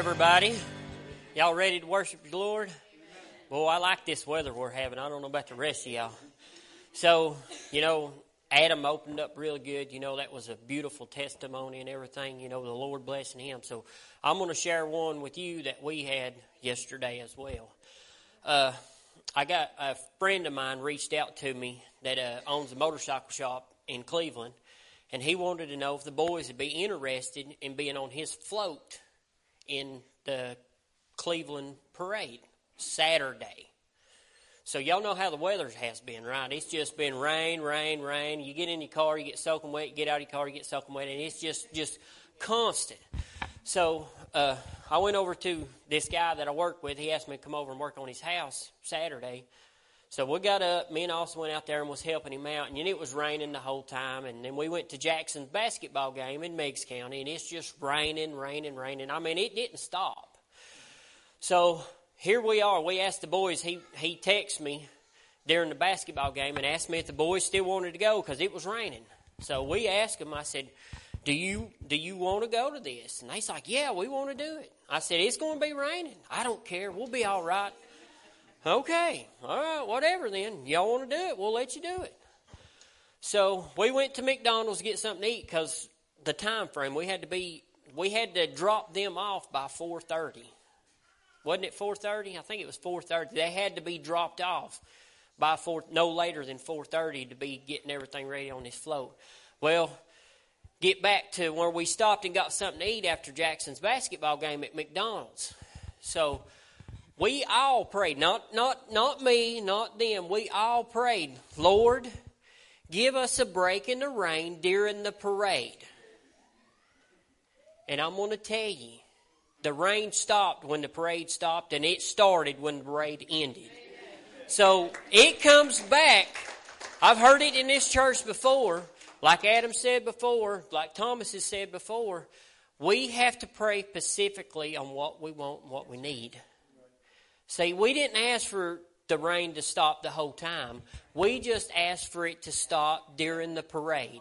everybody. Y'all ready to worship the Lord? Boy, I like this weather we're having. I don't know about the rest of y'all. So, you know, Adam opened up real good. You know, that was a beautiful testimony and everything. You know, the Lord blessing him. So, I'm going to share one with you that we had yesterday as well. Uh, I got a friend of mine reached out to me that uh, owns a motorcycle shop in Cleveland, and he wanted to know if the boys would be interested in being on his float in the Cleveland parade Saturday. So y'all know how the weather has been, right? It's just been rain, rain, rain. You get in your car, you get soaking wet. You get out of your car, you get soaking wet, and it's just just constant. So uh, I went over to this guy that I work with. He asked me to come over and work on his house Saturday. So we got up. Me and Austin went out there and was helping him out, and it was raining the whole time. And then we went to Jackson's basketball game in Meigs County, and it's just raining, raining, raining. I mean, it didn't stop. So here we are. We asked the boys. He he texted me during the basketball game and asked me if the boys still wanted to go because it was raining. So we asked them. I said, "Do you do you want to go to this?" And they's like, "Yeah, we want to do it." I said, "It's going to be raining. I don't care. We'll be all right." Okay, all right, whatever then. Y'all want to do it? We'll let you do it. So we went to McDonald's to get something to eat because the time frame we had to be we had to drop them off by four thirty. Wasn't it four thirty? I think it was four thirty. They had to be dropped off by four no later than four thirty to be getting everything ready on this float. Well, get back to where we stopped and got something to eat after Jackson's basketball game at McDonald's. So we all prayed, not, not, not me, not them. We all prayed, Lord, give us a break in the rain during the parade. And I'm going to tell you, the rain stopped when the parade stopped, and it started when the parade ended. So it comes back. I've heard it in this church before, like Adam said before, like Thomas has said before. We have to pray specifically on what we want and what we need. See, we didn't ask for the rain to stop the whole time. We just asked for it to stop during the parade.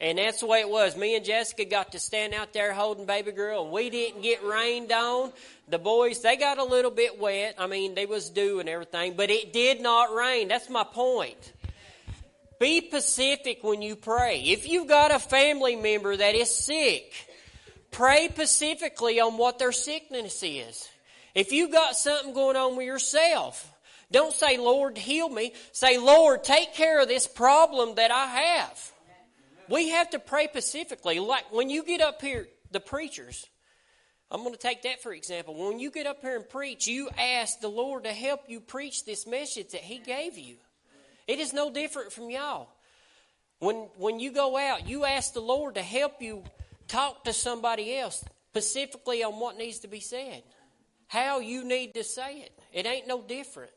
And that's the way it was. Me and Jessica got to stand out there holding baby girl and we didn't get rained on. The boys, they got a little bit wet. I mean, they was dew and everything, but it did not rain. That's my point. Be specific when you pray. If you've got a family member that is sick, pray specifically on what their sickness is. If you got something going on with yourself, don't say, Lord, heal me. Say, Lord, take care of this problem that I have. We have to pray specifically. Like when you get up here, the preachers, I'm going to take that for example. When you get up here and preach, you ask the Lord to help you preach this message that He gave you. It is no different from y'all. When, when you go out, you ask the Lord to help you talk to somebody else specifically on what needs to be said how you need to say it. It ain't no different.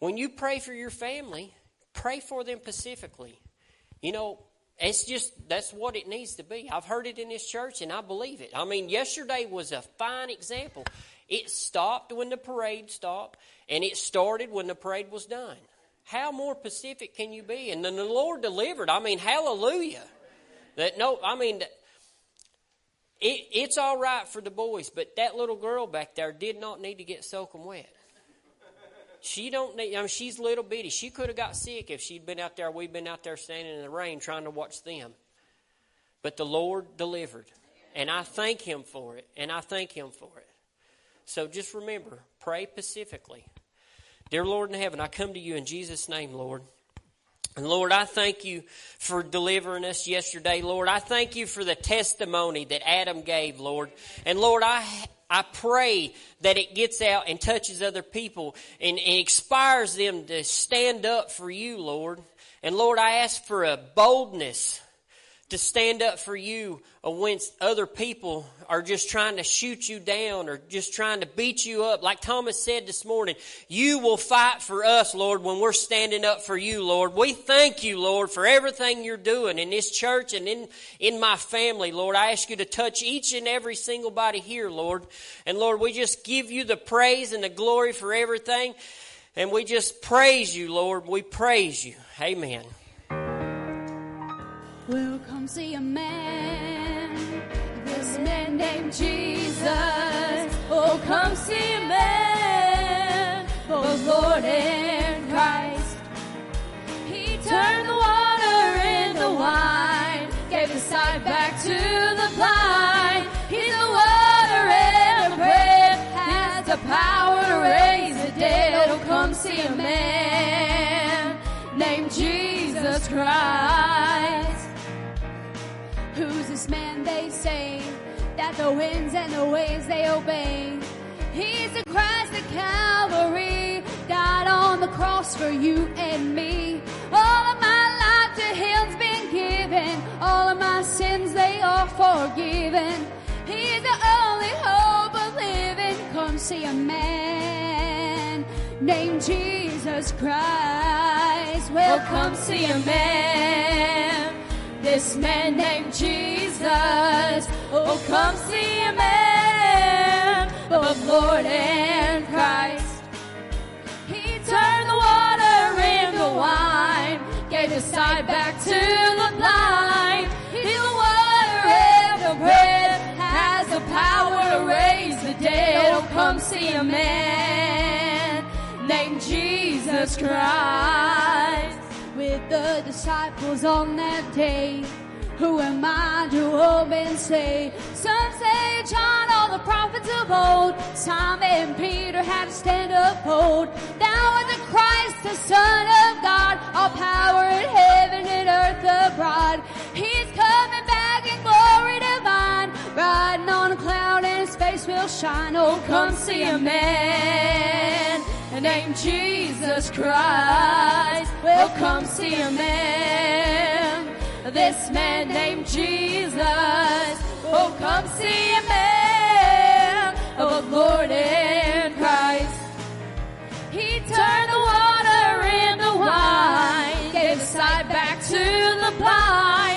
When you pray for your family, pray for them specifically. You know, it's just, that's what it needs to be. I've heard it in this church and I believe it. I mean, yesterday was a fine example. It stopped when the parade stopped and it started when the parade was done. How more specific can you be? And then the Lord delivered. I mean, hallelujah. That no, I mean, it, it's all right for the boys, but that little girl back there did not need to get soaking wet. She don't need. I mean, she's little bitty. She could have got sick if she'd been out there. We'd been out there standing in the rain trying to watch them. But the Lord delivered, and I thank Him for it. And I thank Him for it. So just remember, pray pacifically. Dear Lord in heaven, I come to you in Jesus' name, Lord. And Lord, I thank you for delivering us yesterday, Lord. I thank you for the testimony that Adam gave, Lord. And Lord, I, I pray that it gets out and touches other people and, and inspires them to stand up for you, Lord. And Lord, I ask for a boldness to stand up for you when other people are just trying to shoot you down or just trying to beat you up. Like Thomas said this morning, you will fight for us, Lord, when we're standing up for you, Lord. We thank you, Lord, for everything you're doing in this church and in, in my family, Lord. I ask you to touch each and every single body here, Lord. And Lord, we just give you the praise and the glory for everything. And we just praise you, Lord. We praise you. Amen. We'll come see a man This man named Jesus. Oh, come see a man, both Lord and Christ. He turned the water into wine, gave the sight back to the blind. He's the water and the bread, has the power to raise the dead. Oh, come see a man named Jesus Christ. Who's this man they say that the winds and the waves they obey? He's the Christ of Calvary, died on the cross for you and me. All of my life to Him's been given, all of my sins they are forgiven. He's the only hope of living. Come see a man named Jesus Christ. Well, come see a man. This man named Jesus. Oh, come see a man, both Lord and Christ. He turned the water into wine, gave the sight back to the blind. He's the water and the bread, has the power to raise the dead. Oh, come see a man named Jesus Christ. With the disciples on that day, who am I to open say? Some say John, all the prophets of old. Simon Peter had to stand up bold. Thou art the Christ, the Son of God. All power in heaven and earth abroad. He's coming back in glory divine. Riding on a cloud face will shine. Oh, come see a man named Jesus Christ. Well, come see a man. This man named Jesus. Oh, come see a man of the Lord and Christ. He turned the water into wine, gave sight back to the blind.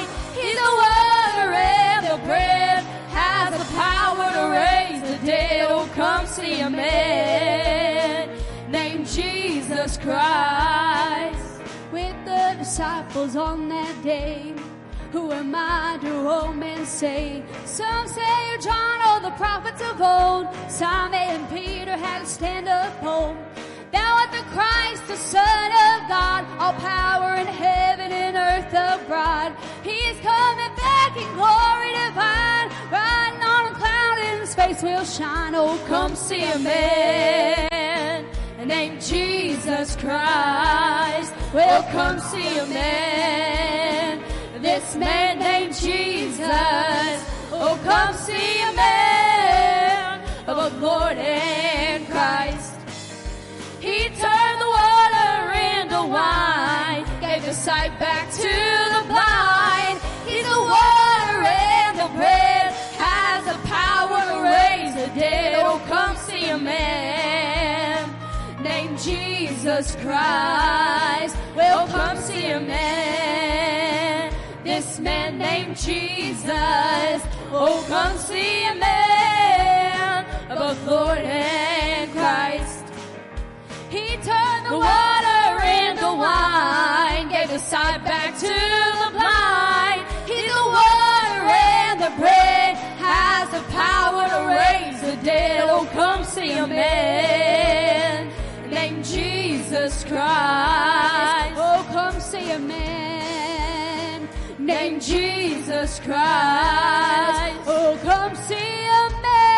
Oh, come see a man named Jesus Christ. With the disciples on that day, who am I to all men say? Some say John or the prophets of old. Simon and Peter had to stand up bold. Face will shine. Oh, come see a man named Jesus Christ. Well, come see a man, this man named Jesus. Oh, come see a man of the Lord and Christ. He turned the water into wine, gave the sight back to the blind. He's the water and the bread, dead. Oh, come see a man named Jesus Christ. Well, come see a man, this man named Jesus. Oh, come see a man, both Lord and Christ. He turned the water into wine, gave the sight back to the blind. Raise the dead. Oh, come see a man named Jesus Christ. Oh, come see a man named Jesus Christ. Oh, come see a man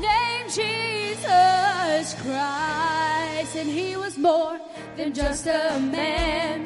named Jesus Christ. And he was more than just a man.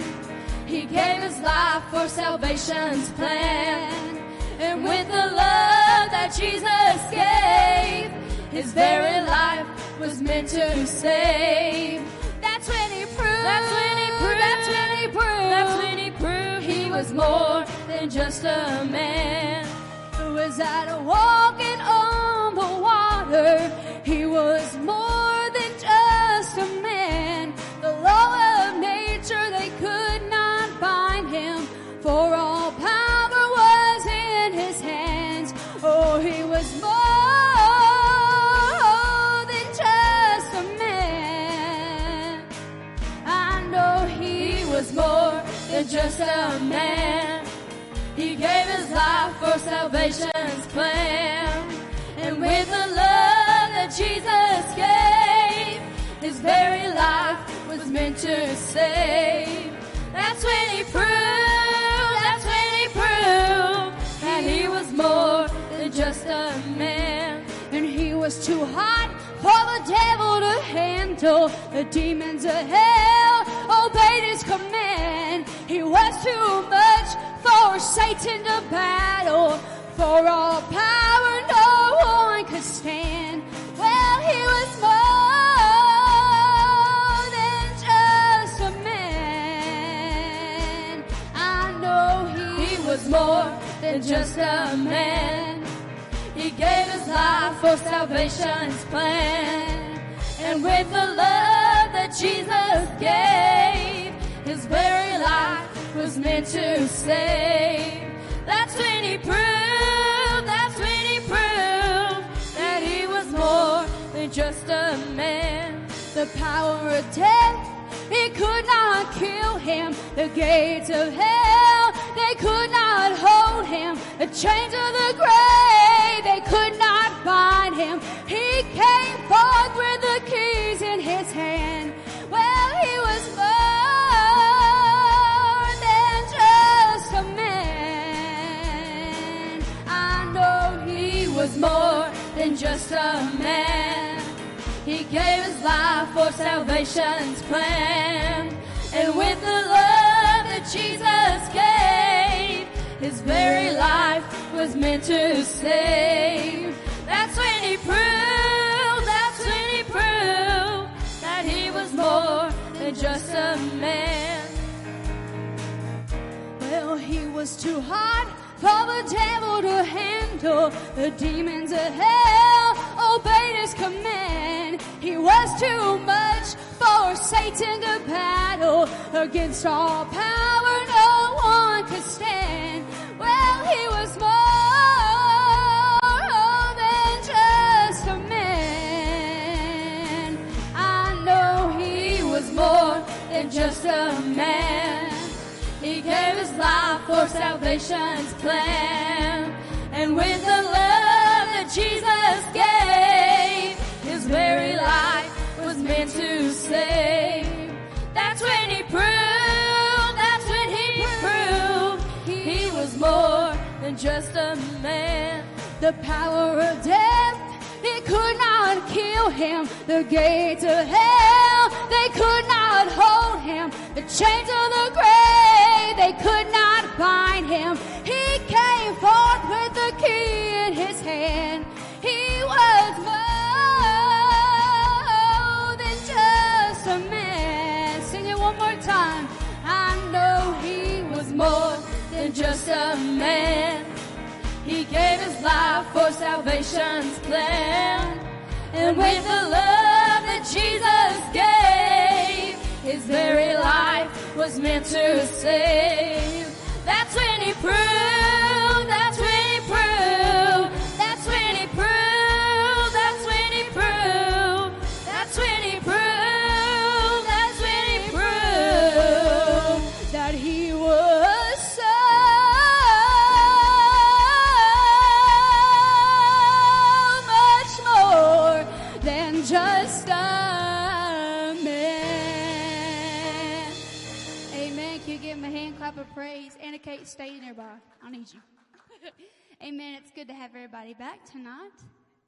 He gave his life for salvation's plan. And with the love that Jesus gave, his very life was meant to save. That's when he proved. That's when he proved. That's when he proved. That's when he proved he was more than just a man who was out walking on the water. He was more just a man. He gave his life for salvation's plan. And with the love that Jesus gave, his very life was meant to save. That's when he proved, that's when he proved that he was more than just a man. And he was too hot for the devil to handle. The demons of hell obeyed his command. He was too much for Satan to battle. For all power, no one could stand. Well, he was more than just a man. I know he he was more than just a man. He gave his life for salvation's plan. And with the love that Jesus gave, his very life was meant to save. That's when he proved, that's when he proved that he was more than just a man. The power of death, it could not kill him. The gates of hell, they could not hold him. The chains of the grave, they could not bind him. He came forth with the keys in his hand. Just a man. He gave his life for salvation's plan. And with the love that Jesus gave, his very life was meant to save. That's when he proved, that's when he proved that he was more than just a man. Well, he was too hot for the devil to handle. The demons of hell obeyed his command. He was too much for Satan to battle. Against all power, no one could stand. Well, he was more than just a man. I know he was more than just a man. For salvation's plan. And with the love that Jesus gave, his very life was meant to save. That's when he proved, that's when he proved he was more than just a man. The power of death, it could not kill him. The gates of hell, they could not hold him. The chains of the grave, they could not bind him. He came forth with the key in his hand. He was more than just a man. Sing it one more time. I know he was more than just a man. He gave his life for salvation's plan. And with the love that Jesus his very life was meant to save. That's when he proved, praise? Anna Kate, stay nearby. I need you. Amen. It's good to have everybody back tonight.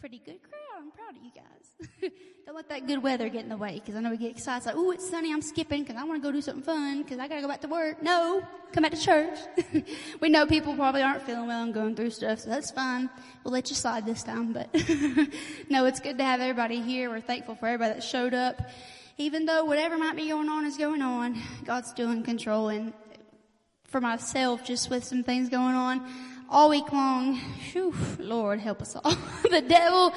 Pretty good crowd. I'm proud of you guys. Don't let that good weather get in the way because I know we get excited. It's like, ooh, it's sunny. I'm skipping because I want to go do something fun because I got to go back to work. No, come back to church. we know people probably aren't feeling well and going through stuff, so that's fine. We'll let you slide this time, but no, it's good to have everybody here. We're thankful for everybody that showed up. Even though whatever might be going on is going on, God's still in control and for myself, just with some things going on all week long. Whew, Lord help us all. the devil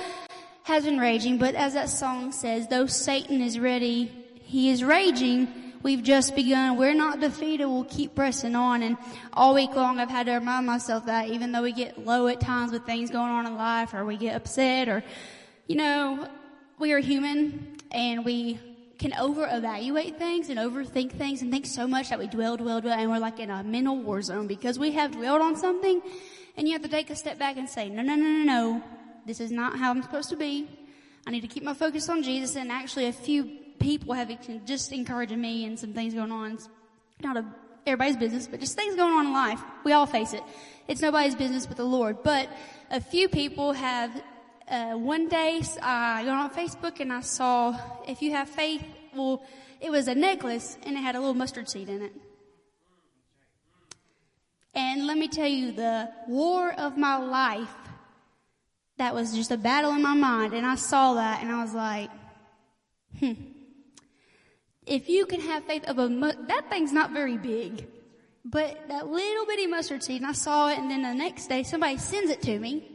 has been raging, but as that song says, though Satan is ready, he is raging. We've just begun. We're not defeated. We'll keep pressing on. And all week long, I've had to remind myself that even though we get low at times with things going on in life or we get upset or, you know, we are human and we can over evaluate things and overthink things and think so much that we dwell, dwell, dwell, and we're like in a mental war zone because we have dwelled on something and you have to take a step back and say, no, no, no, no, no. This is not how I'm supposed to be. I need to keep my focus on Jesus and actually a few people have just encouraged me and some things going on. It's not a, everybody's business, but just things going on in life. We all face it. It's nobody's business but the Lord. But a few people have uh, one day I got on Facebook and I saw if you have faith, well, it was a necklace and it had a little mustard seed in it. And let me tell you, the war of my life, that was just a battle in my mind. And I saw that and I was like, hmm. If you can have faith of a, mu- that thing's not very big. But that little bitty mustard seed, and I saw it, and then the next day somebody sends it to me,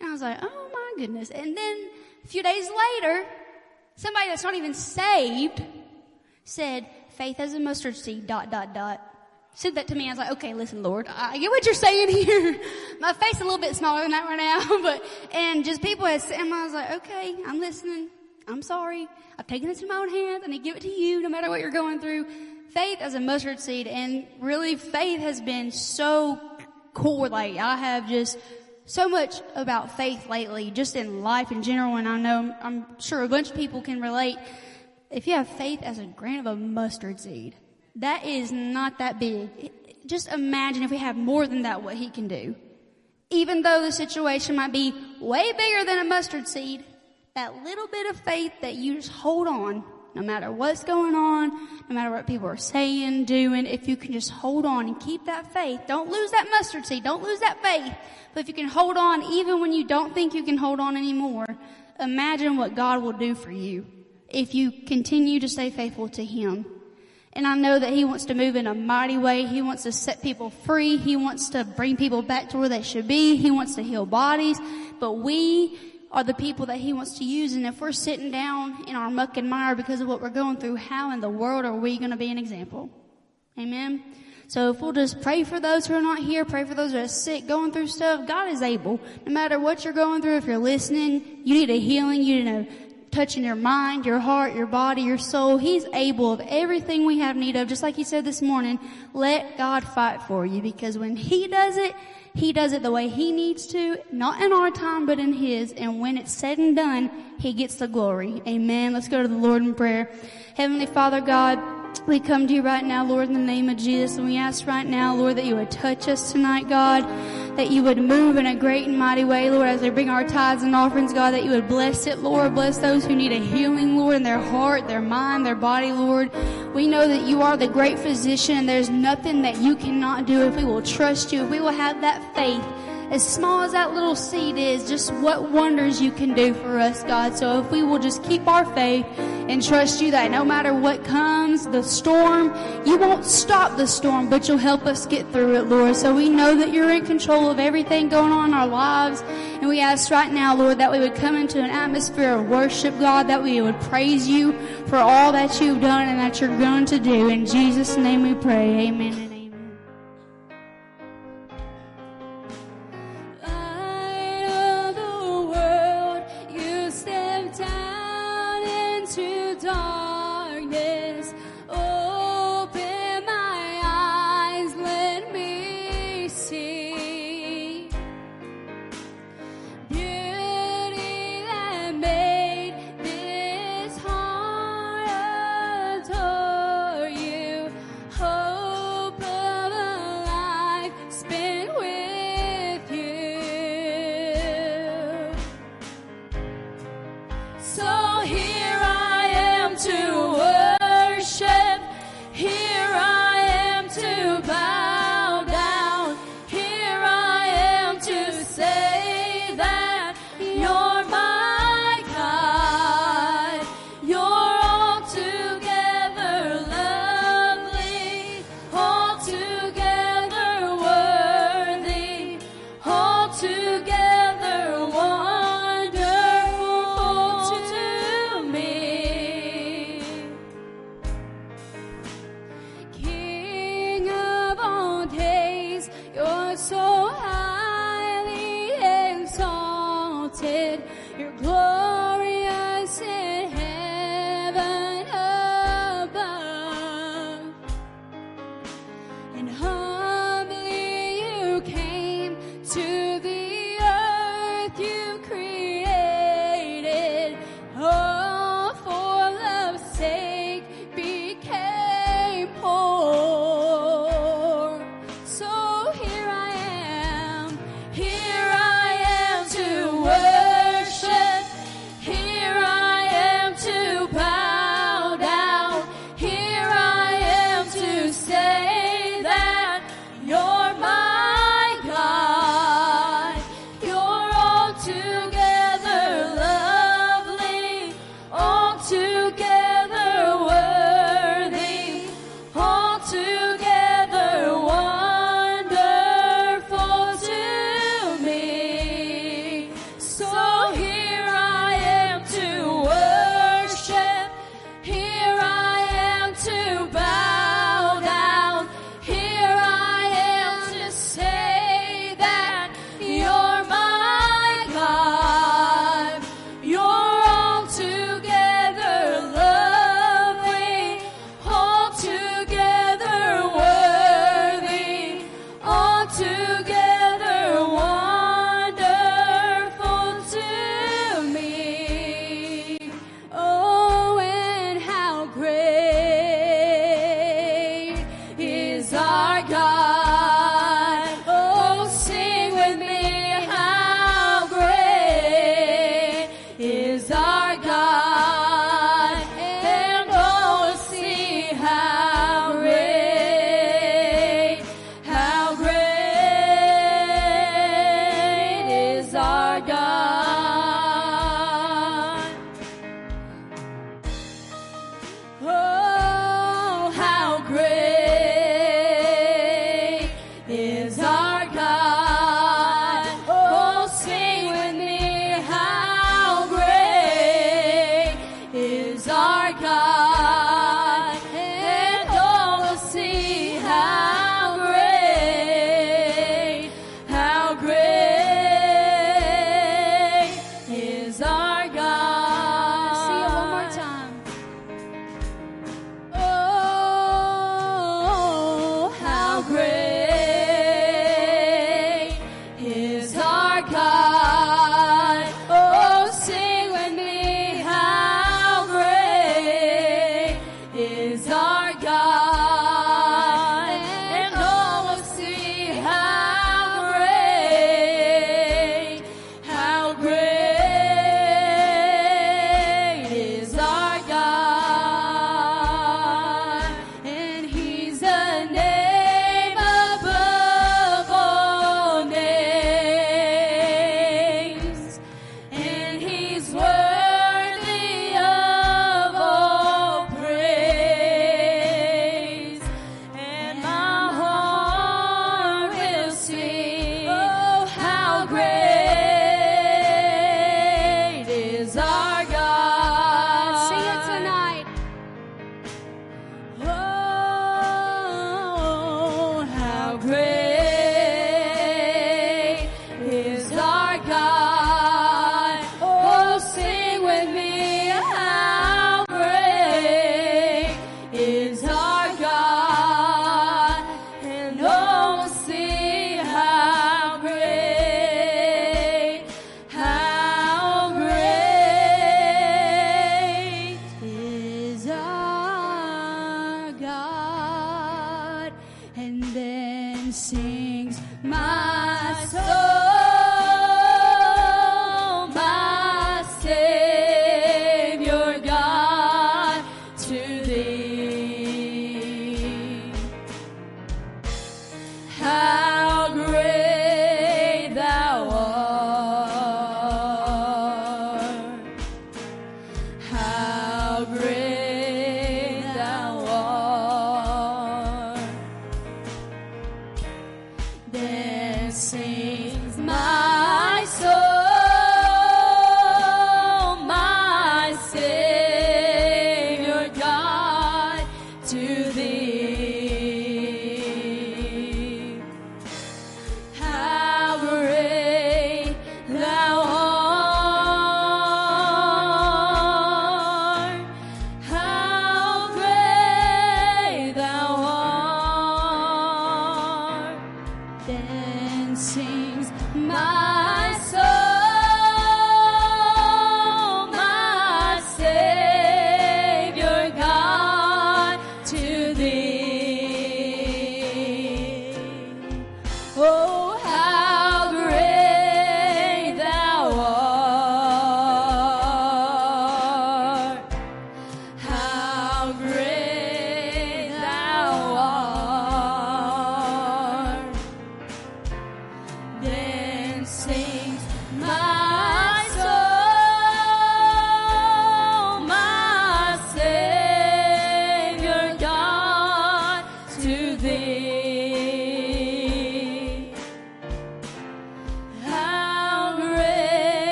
and I was like, oh goodness. And then a few days later, somebody that's not even saved said, faith as a mustard seed, dot, dot, dot. Said that to me. I was like, okay, listen, Lord, I get what you're saying here. My face a little bit smaller than that right now, but, and just people has, and I was like, okay, I'm listening. I'm sorry. I've taken this in my own hands and I give it to you no matter what you're going through faith as a mustard seed and really faith has been so cool. Like I have just so much about faith lately, just in life in general. And I know, I'm sure a bunch of people can relate. If you have faith as a grain of a mustard seed, that is not that big. Just imagine if we have more than that, what he can do. Even though the situation might be way bigger than a mustard seed, that little bit of faith that you just hold on no matter what's going on, no matter what people are saying, doing, if you can just hold on and keep that faith, don't lose that mustard seed, don't lose that faith, but if you can hold on even when you don't think you can hold on anymore, imagine what God will do for you if you continue to stay faithful to Him. And I know that He wants to move in a mighty way. He wants to set people free. He wants to bring people back to where they should be. He wants to heal bodies. But we are the people that he wants to use. And if we're sitting down in our muck and mire because of what we're going through, how in the world are we going to be an example? Amen. So if we'll just pray for those who are not here, pray for those who are sick, going through stuff, God is able. No matter what you're going through, if you're listening, you need a healing, you need a touch in your mind, your heart, your body, your soul. He's able of everything we have need of. Just like he said this morning, let God fight for you because when he does it, he does it the way He needs to, not in our time, but in His. And when it's said and done, He gets the glory. Amen. Let's go to the Lord in prayer. Heavenly Father God, we come to you right now, Lord, in the name of Jesus, and we ask right now, Lord, that you would touch us tonight, God, that you would move in a great and mighty way, Lord, as we bring our tithes and offerings, God, that you would bless it, Lord, bless those who need a healing, Lord, in their heart, their mind, their body, Lord. We know that you are the great physician, and there's nothing that you cannot do if we will trust you, if we will have that faith as small as that little seed is, just what wonders you can do for us, God. So if we will just keep our faith and trust you that no matter what comes, the storm, you won't stop the storm, but you'll help us get through it, Lord. So we know that you're in control of everything going on in our lives. And we ask right now, Lord, that we would come into an atmosphere of worship, God, that we would praise you for all that you've done and that you're going to do. In Jesus' name we pray. Amen.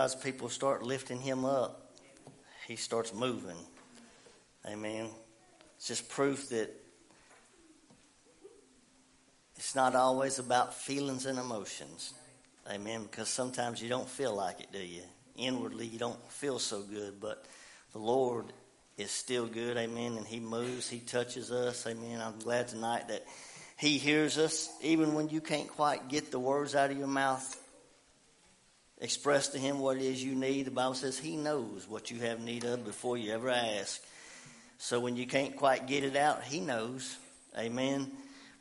God's people start lifting Him up, He starts moving. Amen. It's just proof that it's not always about feelings and emotions. Amen. Because sometimes you don't feel like it, do you? Inwardly, you don't feel so good, but the Lord is still good. Amen. And He moves, He touches us. Amen. I'm glad tonight that He hears us, even when you can't quite get the words out of your mouth. Express to Him what it is you need. The Bible says He knows what you have need of before you ever ask. So when you can't quite get it out, He knows. Amen.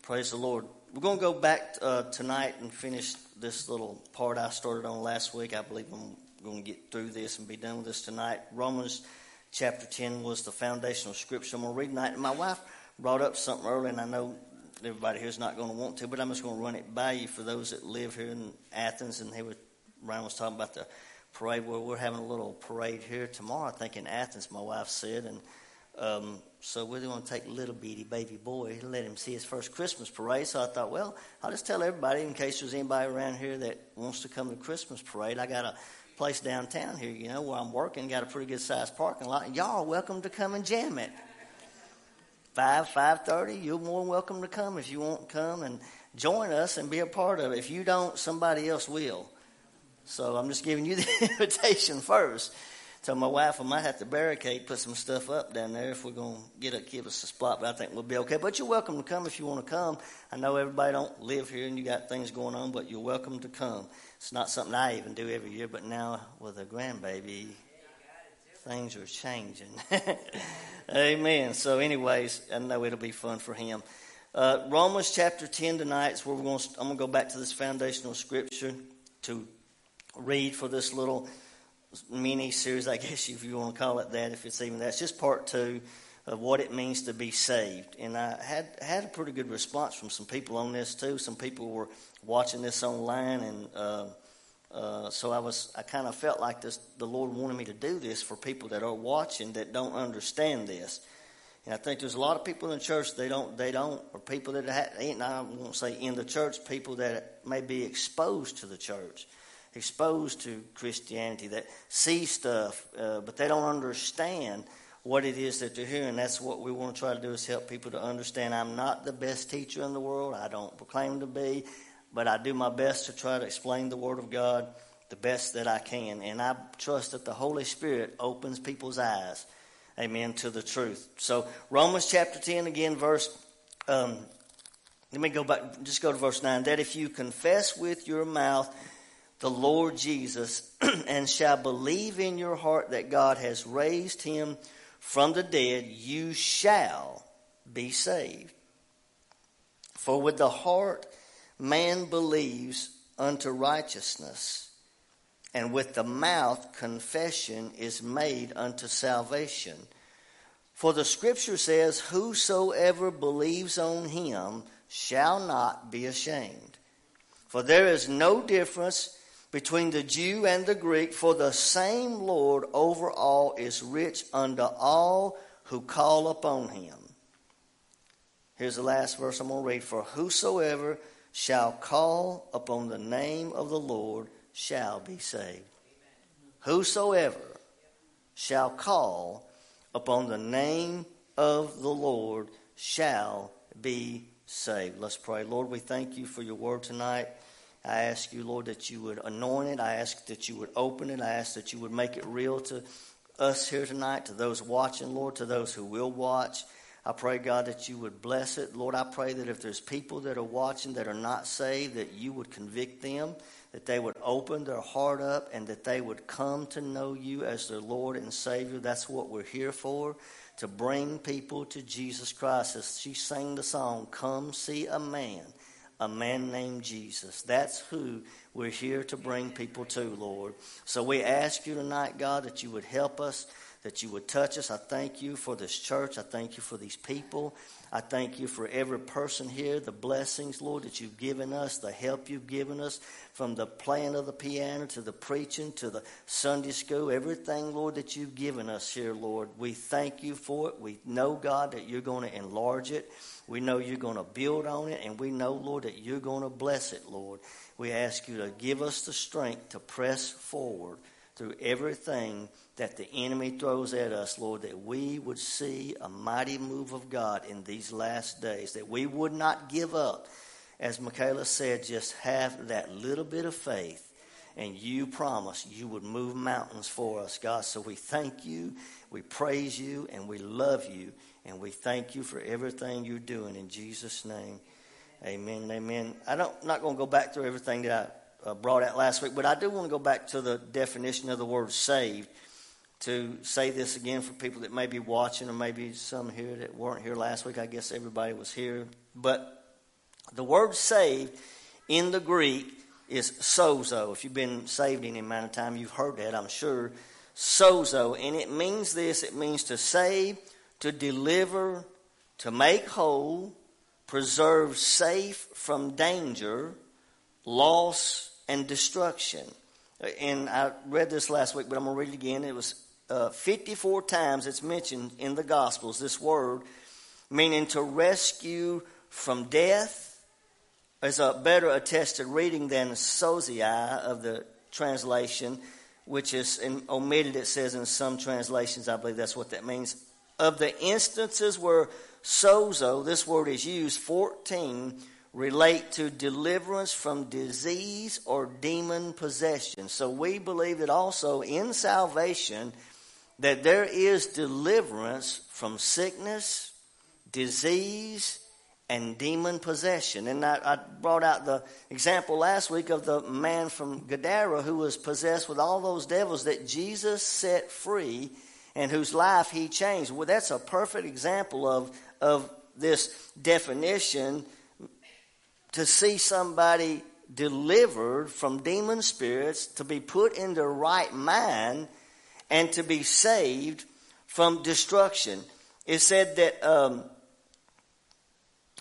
Praise the Lord. We're going to go back uh, tonight and finish this little part I started on last week. I believe I'm going to get through this and be done with this tonight. Romans chapter 10 was the foundational scripture I'm going to read tonight. And my wife brought up something earlier, and I know everybody here is not going to want to, but I'm just going to run it by you for those that live here in Athens. And they was, Ryan was talking about the parade. Well, we're having a little parade here tomorrow, I think, in Athens, my wife said. And um, so we're going to take little bitty baby boy, and let him see his first Christmas parade. So I thought, well, I'll just tell everybody in case there's anybody around here that wants to come to Christmas parade. I got a place downtown here, you know, where I'm working, got a pretty good sized parking lot. Y'all are welcome to come and jam it. Five, five thirty, you're more than welcome to come if you want to come and join us and be a part of it. If you don't, somebody else will. So I'm just giving you the invitation first. Tell my wife I might have to barricade, put some stuff up down there if we're going to get a, give us a spot, but I think we'll be okay. But you're welcome to come if you want to come. I know everybody don't live here and you got things going on, but you're welcome to come. It's not something I even do every year, but now with a grandbaby, things are changing. Amen. So, anyways, I know it'll be fun for him. Uh, Romans chapter 10 tonight is where we're going I'm going to go back to this foundational scripture to read for this little mini series, I guess if you want to call it that, if it's even that. It's just part two of what it means to be saved. And I had had a pretty good response from some people on this too. Some people were watching this online, and uh, uh, so I was I kind of felt like this. The Lord wanted me to do this for people that are watching that don't understand this. And I think there's a lot of people in the church they don't they don't or people that ha- ain't I won't say in the church people that may be exposed to the church exposed to Christianity that see stuff, uh, but they don't understand what it is that they're hearing. That's what we want to try to do is help people to understand. I'm not the best teacher in the world. I don't proclaim to be, but I do my best to try to explain the Word of God the best that I can. And I trust that the Holy Spirit opens people's eyes, amen, to the truth. So, Romans chapter 10, again, verse, um, let me go back, just go to verse 9. That if you confess with your mouth the Lord Jesus and shall believe in your heart that God has raised him from the dead, you shall be saved. For with the heart man believes unto righteousness, and with the mouth confession is made unto salvation. For the scripture says, Whosoever believes on him shall not be ashamed. For there is no difference between the Jew and the Greek, for the same Lord over all is rich unto all who call upon him. Here's the last verse I'm going to read. For whosoever shall call upon the name of the Lord shall be saved. Whosoever shall call upon the name of the Lord shall be saved. Let's pray. Lord, we thank you for your word tonight. I ask you, Lord, that you would anoint it. I ask that you would open it. I ask that you would make it real to us here tonight, to those watching, Lord, to those who will watch. I pray, God, that you would bless it. Lord, I pray that if there's people that are watching that are not saved, that you would convict them, that they would open their heart up, and that they would come to know you as their Lord and Savior. That's what we're here for, to bring people to Jesus Christ. As she sang the song, Come See a Man, a man named Jesus. That's who we're here to bring people to, Lord. So we ask you tonight, God, that you would help us that you would touch us. I thank you for this church. I thank you for these people. I thank you for every person here, the blessings, Lord, that you've given us, the help you've given us, from the playing of the piano to the preaching to the Sunday school, everything, Lord, that you've given us here, Lord. We thank you for it. We know, God, that you're going to enlarge it. We know you're going to build on it, and we know, Lord, that you're going to bless it, Lord. We ask you to give us the strength to press forward through everything that the enemy throws at us, Lord, that we would see a mighty move of God in these last days, that we would not give up. As Michaela said, just have that little bit of faith, and you promise you would move mountains for us, God. So we thank you, we praise you, and we love you, and we thank you for everything you're doing in Jesus' name. Amen amen. I don't, I'm not going to go back through everything that I uh, brought out last week, but I do want to go back to the definition of the word saved to say this again for people that may be watching or maybe some here that weren't here last week. I guess everybody was here. But the word saved in the Greek is sozo. If you've been saved any amount of time, you've heard that, I'm sure. Sozo. And it means this it means to save, to deliver, to make whole, preserve safe from danger, loss, and destruction. And I read this last week, but I'm going to read it again. It was uh, 54 times it's mentioned in the Gospels, this word, meaning to rescue from death, is a better attested reading than sozia of the translation, which is omitted, it says in some translations. I believe that's what that means. Of the instances where sozo, this word is used, 14 relate to deliverance from disease or demon possession. So we believe that also in salvation, that there is deliverance from sickness, disease, and demon possession. And I, I, brought out the example last week of the man from Gadara who was possessed with all those devils that Jesus set free and whose life he changed. Well, that's a perfect example of, of this definition to see somebody delivered from demon spirits, to be put in the right mind and to be saved from destruction. It said that um,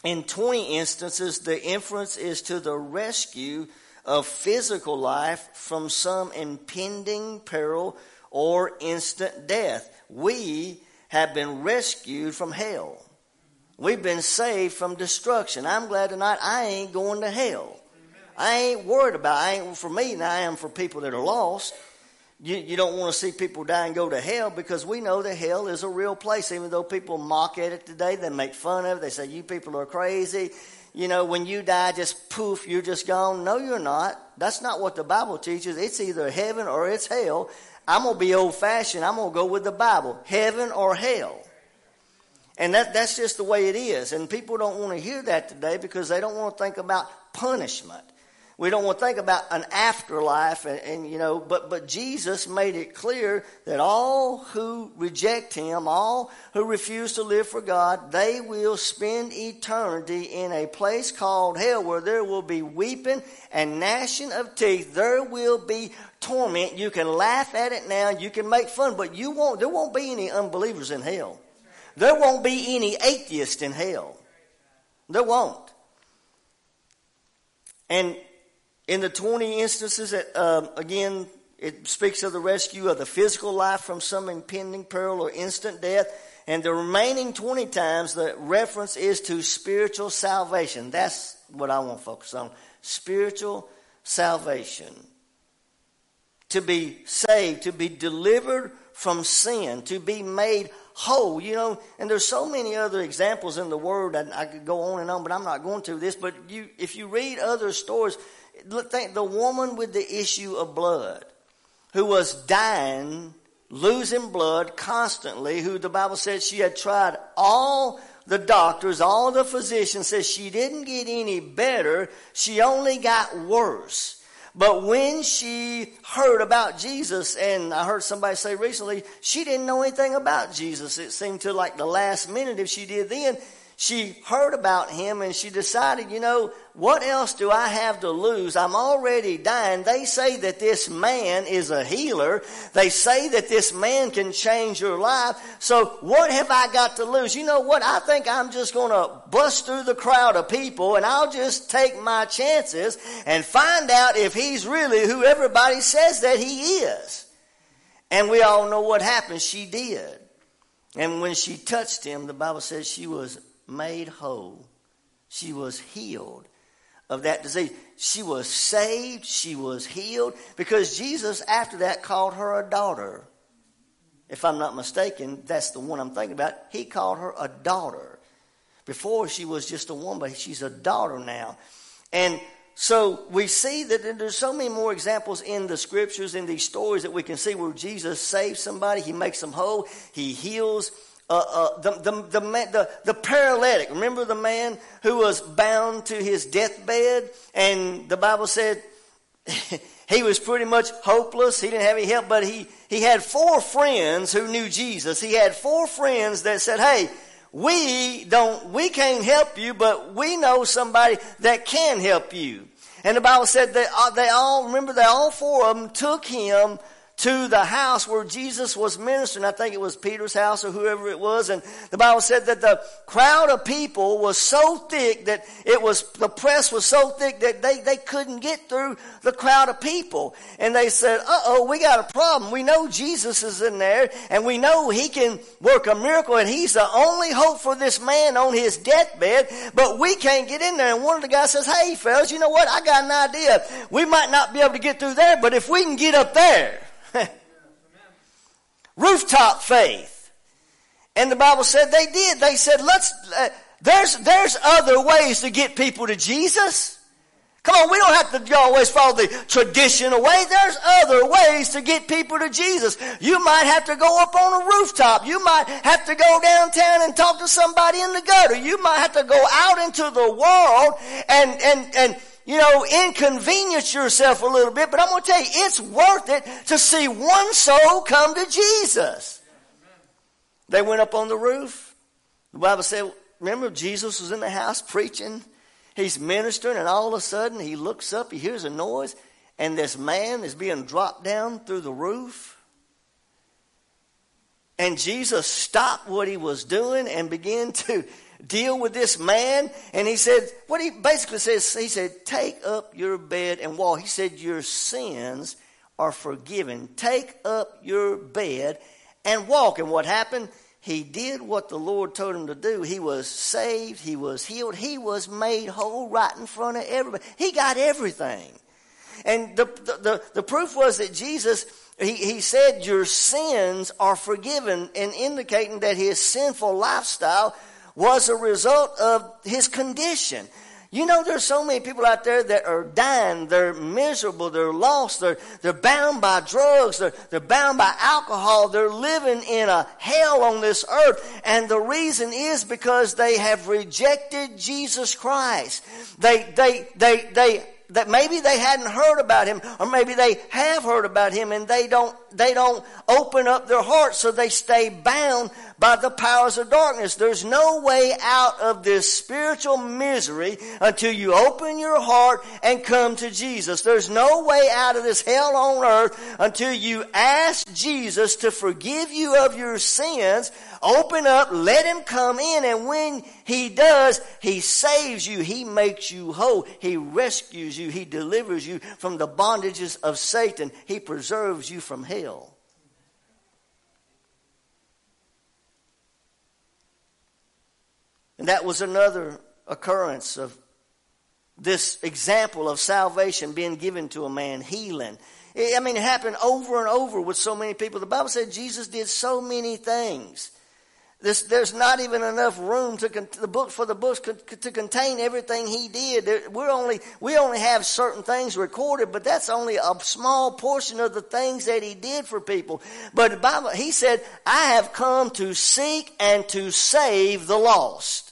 in 20 instances, the inference is to the rescue of physical life from some impending peril or instant death. We have been rescued from hell. We've been saved from destruction. I'm glad tonight I ain't going to hell. I ain't worried about. I ain't for me. And I am for people that are lost you, you don't want to see people die and go to hell because we know that hell is a real place. Even though people mock at it today, they make fun of it. They say, You people are crazy. you know, when you die, just poof, you're just gone. No, you're not. That's not what the Bible teaches. It's either heaven or it's hell. I'm going to be old fashioned. I'm going to go with the Bible heaven or hell. And that, that's just the way it is. And people don't want to hear that today because they don't want to think about punishment. We don't want to think about an afterlife, and, and, you know, but but Jesus made it clear that all who reject Him, all who refuse to live for God, they will spend eternity in a place called hell, where there will be weeping and gnashing of teeth. There will be torment. You can laugh at it now, you can make fun, but you won't. There won't be any unbelievers in hell. There won't be any atheists in hell. There won't. And in the 20 instances, um, again, it speaks of the rescue of the physical life from some impending peril or instant death. And the remaining 20 times, the reference is to spiritual salvation. That's what I want to focus on. Spiritual salvation. To be saved, to be delivered from sin, to be made whole, you know, and there's so many other examples in the Word, and I could go on and on, but I'm not going to this. But you, if you read other stories, think the woman with the issue of blood who was dying, losing blood constantly, who the Bible said she had tried all the doctors, all the physicians said she didn't get any better, she only got worse. But when she heard about Jesus, and I heard somebody say recently, she didn't know anything about Jesus. It seemed to like the last minute if she did then, she heard about him and she decided, you know, what else do I have to lose? I'm already dying. They say that this man is a healer. They say that this man can change your life. So what have I got to lose? You know what? I think I'm just going to bust through the crowd of people and I'll just take my chances and find out if he's really who everybody says that he is. And we all know what happened. She did. And when she touched him, the Bible says she was made whole. She was healed of that disease. She was saved. She was healed because Jesus, after that, called her a daughter. If I'm not mistaken, that's the one I'm thinking about. He called her a daughter. Before she was just a woman, but she's a daughter now. And so we see that there's so many more examples in the scriptures, in these stories that we can see where Jesus saves somebody, he makes them whole, he heals uh, uh, the, the, the, the, the paralytic. Remember the man who was bound to his deathbed? And the Bible said he was pretty much hopeless. He didn't have any help, but he, he had four friends who knew Jesus. He had four friends that said, Hey, we don't, we can't help you, but we know somebody that can help you. And the Bible said that uh, they all, remember, they all four of them took him to the house where Jesus was ministering. I think it was Peter's house or whoever it was. And the Bible said that the crowd of people was so thick that it was, the press was so thick that they, they couldn't get through the crowd of people. And they said, uh oh, we got a problem. We know Jesus is in there and we know he can work a miracle and he's the only hope for this man on his deathbed, but we can't get in there. And one of the guys says, hey fellas, you know what? I got an idea. We might not be able to get through there, but if we can get up there, Rooftop faith. And the Bible said they did. They said, let's, uh, there's, there's other ways to get people to Jesus. Come on, we don't have to always follow the traditional way. There's other ways to get people to Jesus. You might have to go up on a rooftop. You might have to go downtown and talk to somebody in the gutter. You might have to go out into the world and, and, and you know, inconvenience yourself a little bit, but I'm going to tell you, it's worth it to see one soul come to Jesus. They went up on the roof. The Bible said, remember, Jesus was in the house preaching. He's ministering, and all of a sudden he looks up, he hears a noise, and this man is being dropped down through the roof. And Jesus stopped what he was doing and began to deal with this man. And he said, what he basically says, he said, take up your bed and walk. He said, your sins are forgiven. Take up your bed and walk. And what happened? He did what the Lord told him to do. He was saved. He was healed. He was made whole right in front of everybody. He got everything. And the, the, the, the proof was that Jesus, he, he said, your sins are forgiven and indicating that his sinful lifestyle was a result of his condition. You know, there's so many people out there that are dying. They're miserable. They're lost. They're, they're bound by drugs. They're, they're bound by alcohol. They're living in a hell on this earth. And the reason is because they have rejected Jesus Christ. They, they, they, they, that maybe they hadn't heard about him or maybe they have heard about him and they don't they don't open up their hearts so they stay bound by the powers of darkness. There's no way out of this spiritual misery until you open your heart and come to Jesus. There's no way out of this hell on earth until you ask Jesus to forgive you of your sins Open up, let him come in, and when he does, he saves you, he makes you whole, he rescues you, he delivers you from the bondages of Satan, he preserves you from hell. And that was another occurrence of this example of salvation being given to a man, healing. I mean, it happened over and over with so many people. The Bible said Jesus did so many things. This, there's not even enough room to the book for the books to contain everything he did. We're only we only have certain things recorded, but that's only a small portion of the things that he did for people. But the Bible, he said, "I have come to seek and to save the lost."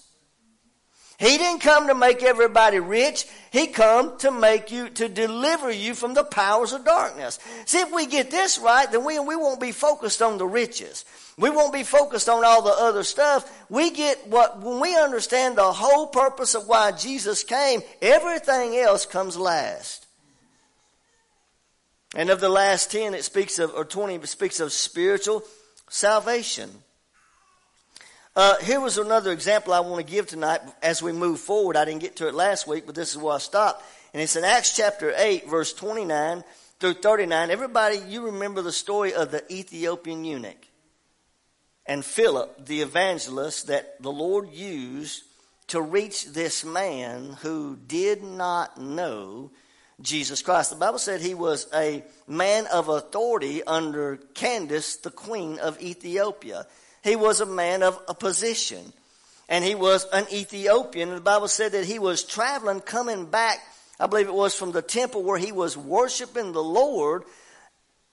He didn't come to make everybody rich. He come to make you, to deliver you from the powers of darkness. See, if we get this right, then we, we won't be focused on the riches. We won't be focused on all the other stuff. We get what, when we understand the whole purpose of why Jesus came, everything else comes last. And of the last 10, it speaks of, or 20, it speaks of spiritual salvation. Uh, here was another example I want to give tonight as we move forward. I didn't get to it last week, but this is where I stopped. And it's in Acts chapter 8, verse 29 through 39. Everybody, you remember the story of the Ethiopian eunuch and Philip, the evangelist that the Lord used to reach this man who did not know Jesus Christ. The Bible said he was a man of authority under Candace, the queen of Ethiopia. He was a man of a position. And he was an Ethiopian. The Bible said that he was traveling, coming back, I believe it was from the temple where he was worshiping the Lord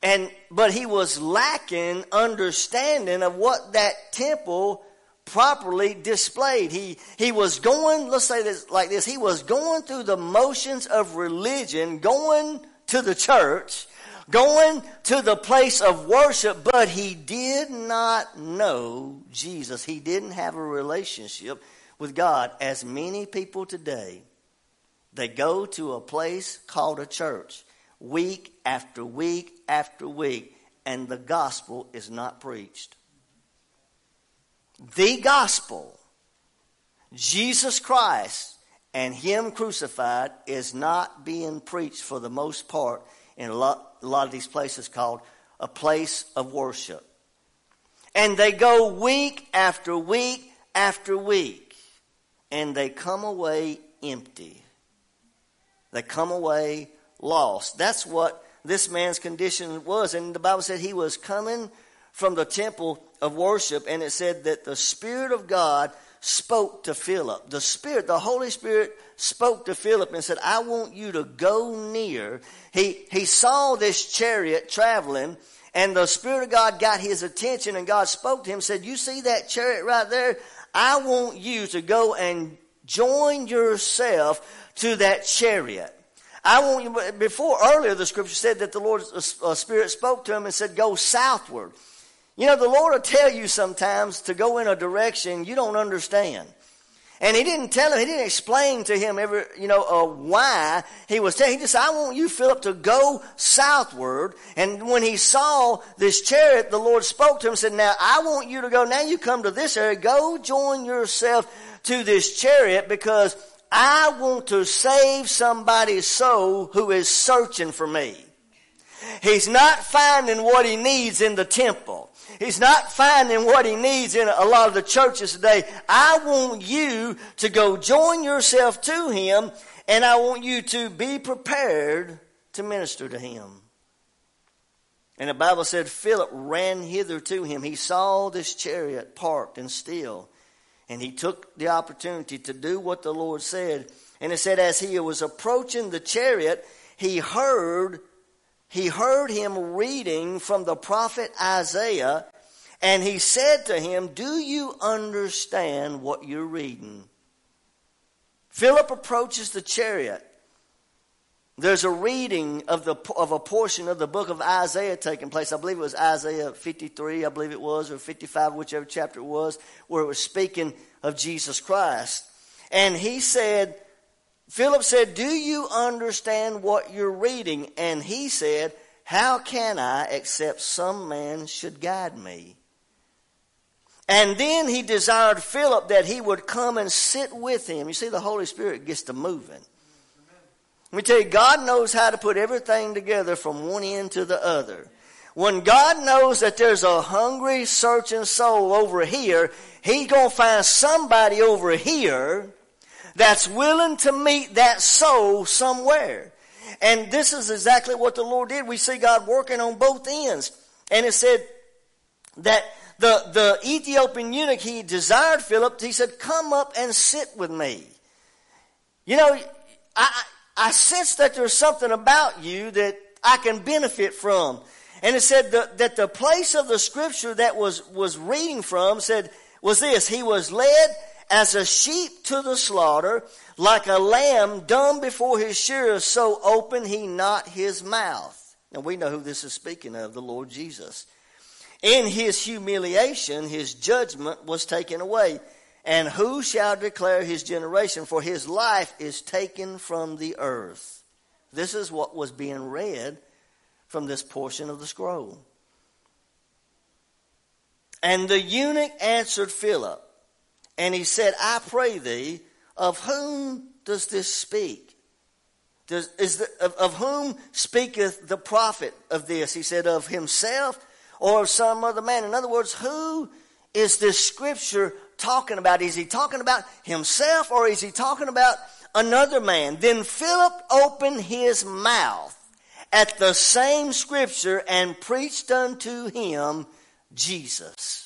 and but he was lacking understanding of what that temple properly displayed. He he was going, let's say this like this, he was going through the motions of religion, going to the church, going to the place of worship, but he did not know Jesus. He didn't have a relationship with God as many people today. They go to a place called a church week after week after week, and the gospel is not preached. The gospel, Jesus Christ and Him crucified, is not being preached for the most part in lot, a lot of these places called a place of worship. And they go week after week after week, and they come away empty. They come away lost. That's what this man's condition was. And the Bible said he was coming from the temple of worship, and it said that the Spirit of God spoke to Philip. The Spirit, the Holy Spirit spoke to Philip and said, I want you to go near. He, he saw this chariot traveling, and the Spirit of God got his attention, and God spoke to him, said, You see that chariot right there? I want you to go and join yourself to that chariot. I want you, before earlier the scripture said that the Lord's uh, Spirit spoke to him and said, go southward. You know, the Lord will tell you sometimes to go in a direction you don't understand. And he didn't tell him, he didn't explain to him every, you know, uh, why he was telling. He just said, I want you, Philip, to go southward. And when he saw this chariot, the Lord spoke to him and said, now I want you to go, now you come to this area, go join yourself to this chariot because I want to save somebody's soul who is searching for me. He's not finding what he needs in the temple. He's not finding what he needs in a lot of the churches today. I want you to go join yourself to him and I want you to be prepared to minister to him. And the Bible said Philip ran hither to him. He saw this chariot parked and still. And he took the opportunity to do what the Lord said. And it said, as he was approaching the chariot, he heard, he heard him reading from the prophet Isaiah, and he said to him, Do you understand what you're reading? Philip approaches the chariot. There's a reading of, the, of a portion of the book of Isaiah taking place. I believe it was Isaiah 53, I believe it was, or 55, whichever chapter it was, where it was speaking of Jesus Christ. And he said, Philip said, Do you understand what you're reading? And he said, How can I except some man should guide me? And then he desired Philip that he would come and sit with him. You see, the Holy Spirit gets to moving. Let me tell you, God knows how to put everything together from one end to the other. When God knows that there's a hungry, searching soul over here, He's going to find somebody over here that's willing to meet that soul somewhere. And this is exactly what the Lord did. We see God working on both ends. And it said that the, the Ethiopian eunuch, he desired Philip, he said, come up and sit with me. You know, I, I sense that there's something about you that I can benefit from. And it said that, that the place of the scripture that was, was reading from said, was this, he was led as a sheep to the slaughter, like a lamb dumb before his shearers, so open he not his mouth. And we know who this is speaking of, the Lord Jesus. In his humiliation, his judgment was taken away. And who shall declare his generation? For his life is taken from the earth. This is what was being read from this portion of the scroll. And the eunuch answered Philip, and he said, I pray thee, of whom does this speak? Does, is the, of, of whom speaketh the prophet of this? He said, of himself or of some other man. In other words, who is this scripture talking about? Is he talking about himself or is he talking about another man? Then Philip opened his mouth at the same scripture and preached unto him Jesus.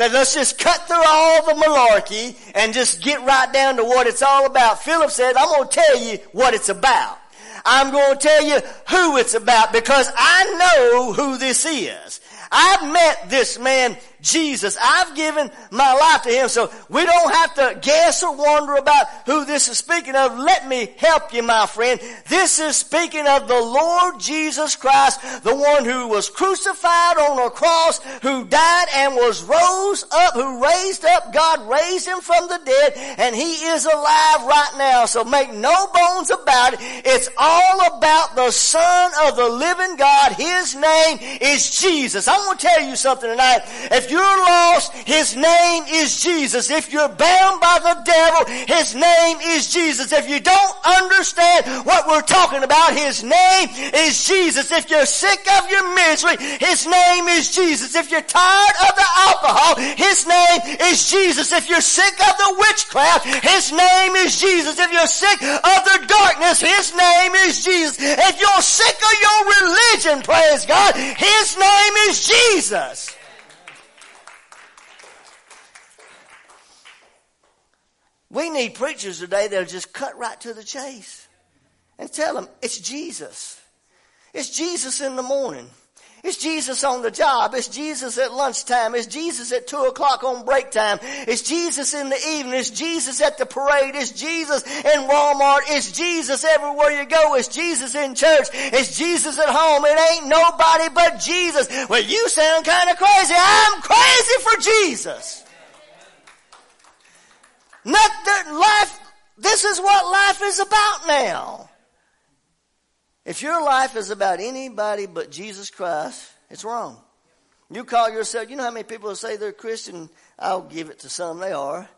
Now let's just cut through all the malarkey and just get right down to what it's all about. Philip said, I'm going to tell you what it's about. I'm going to tell you who it's about because I know who this is. I've met this man Jesus. I've given my life to Him. So we don't have to guess or wonder about who this is speaking of. Let me help you, my friend. This is speaking of the Lord Jesus Christ, the one who was crucified on a cross, who died and was rose up, who raised up. God raised Him from the dead and He is alive right now. So make no bones about it. It's all about the Son of the living God. His name is Jesus. I want to tell you something tonight. If you're lost, His name is Jesus. If you're bound by the devil, His name is Jesus. If you don't understand what we're talking about, His name is Jesus. If you're sick of your misery, His name is Jesus. If you're tired of the alcohol, His name is Jesus. If you're sick of the witchcraft, His name is Jesus. If you're sick of the darkness, His name is Jesus. If you're sick of your religion, praise God, His name is Jesus. We need preachers today that'll just cut right to the chase and tell them it's Jesus. It's Jesus in the morning. It's Jesus on the job. It's Jesus at lunchtime. It's Jesus at two o'clock on break time. It's Jesus in the evening. It's Jesus at the parade. It's Jesus in Walmart. It's Jesus everywhere you go. It's Jesus in church. It's Jesus at home. It ain't nobody but Jesus. Well, you sound kind of crazy. I'm crazy for Jesus. Not that life, this is what life is about now. If your life is about anybody but Jesus Christ, it's wrong. You call yourself, you know how many people say they're Christian? I'll give it to some, they are.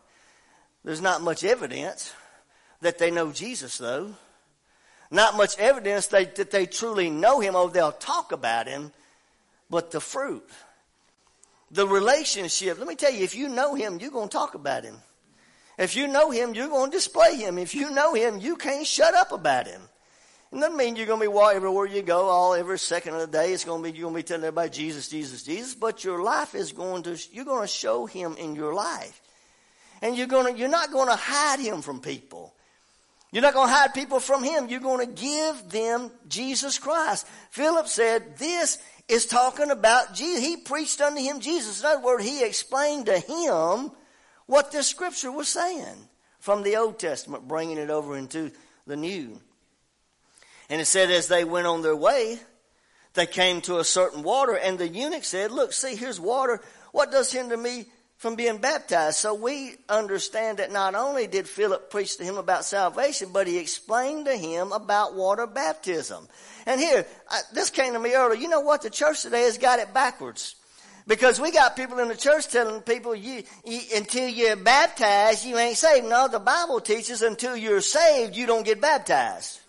There's not much evidence that they know Jesus, though. Not much evidence that, they truly know Him. Oh, they'll talk about Him, but the fruit, the relationship. Let me tell you, if you know Him, you're going to talk about Him. If you know him, you're going to display him. If you know him, you can't shut up about him. It doesn't mean you're going to be walking everywhere you go, all every second of the day. It's going to be you're going to be telling everybody Jesus, Jesus, Jesus. But your life is going to you're going to show Him in your life. and you're going to, you're not going to hide him from people. You're not going to hide people from him. You're going to give them Jesus Christ. Philip said, this is talking about Jesus. He preached unto him Jesus. In other words, he explained to him what this scripture was saying from the Old Testament, bringing it over into the New. And it said, as they went on their way, they came to a certain water, and the eunuch said, Look, see, here's water. What does hinder me from being baptized. So we understand that not only did Philip preach to him about salvation, but he explained to him about water baptism. And here, I, this came to me earlier. You know what? The church today has got it backwards. Because we got people in the church telling people, you, you, until you're baptized, you ain't saved. No, the Bible teaches until you're saved, you don't get baptized.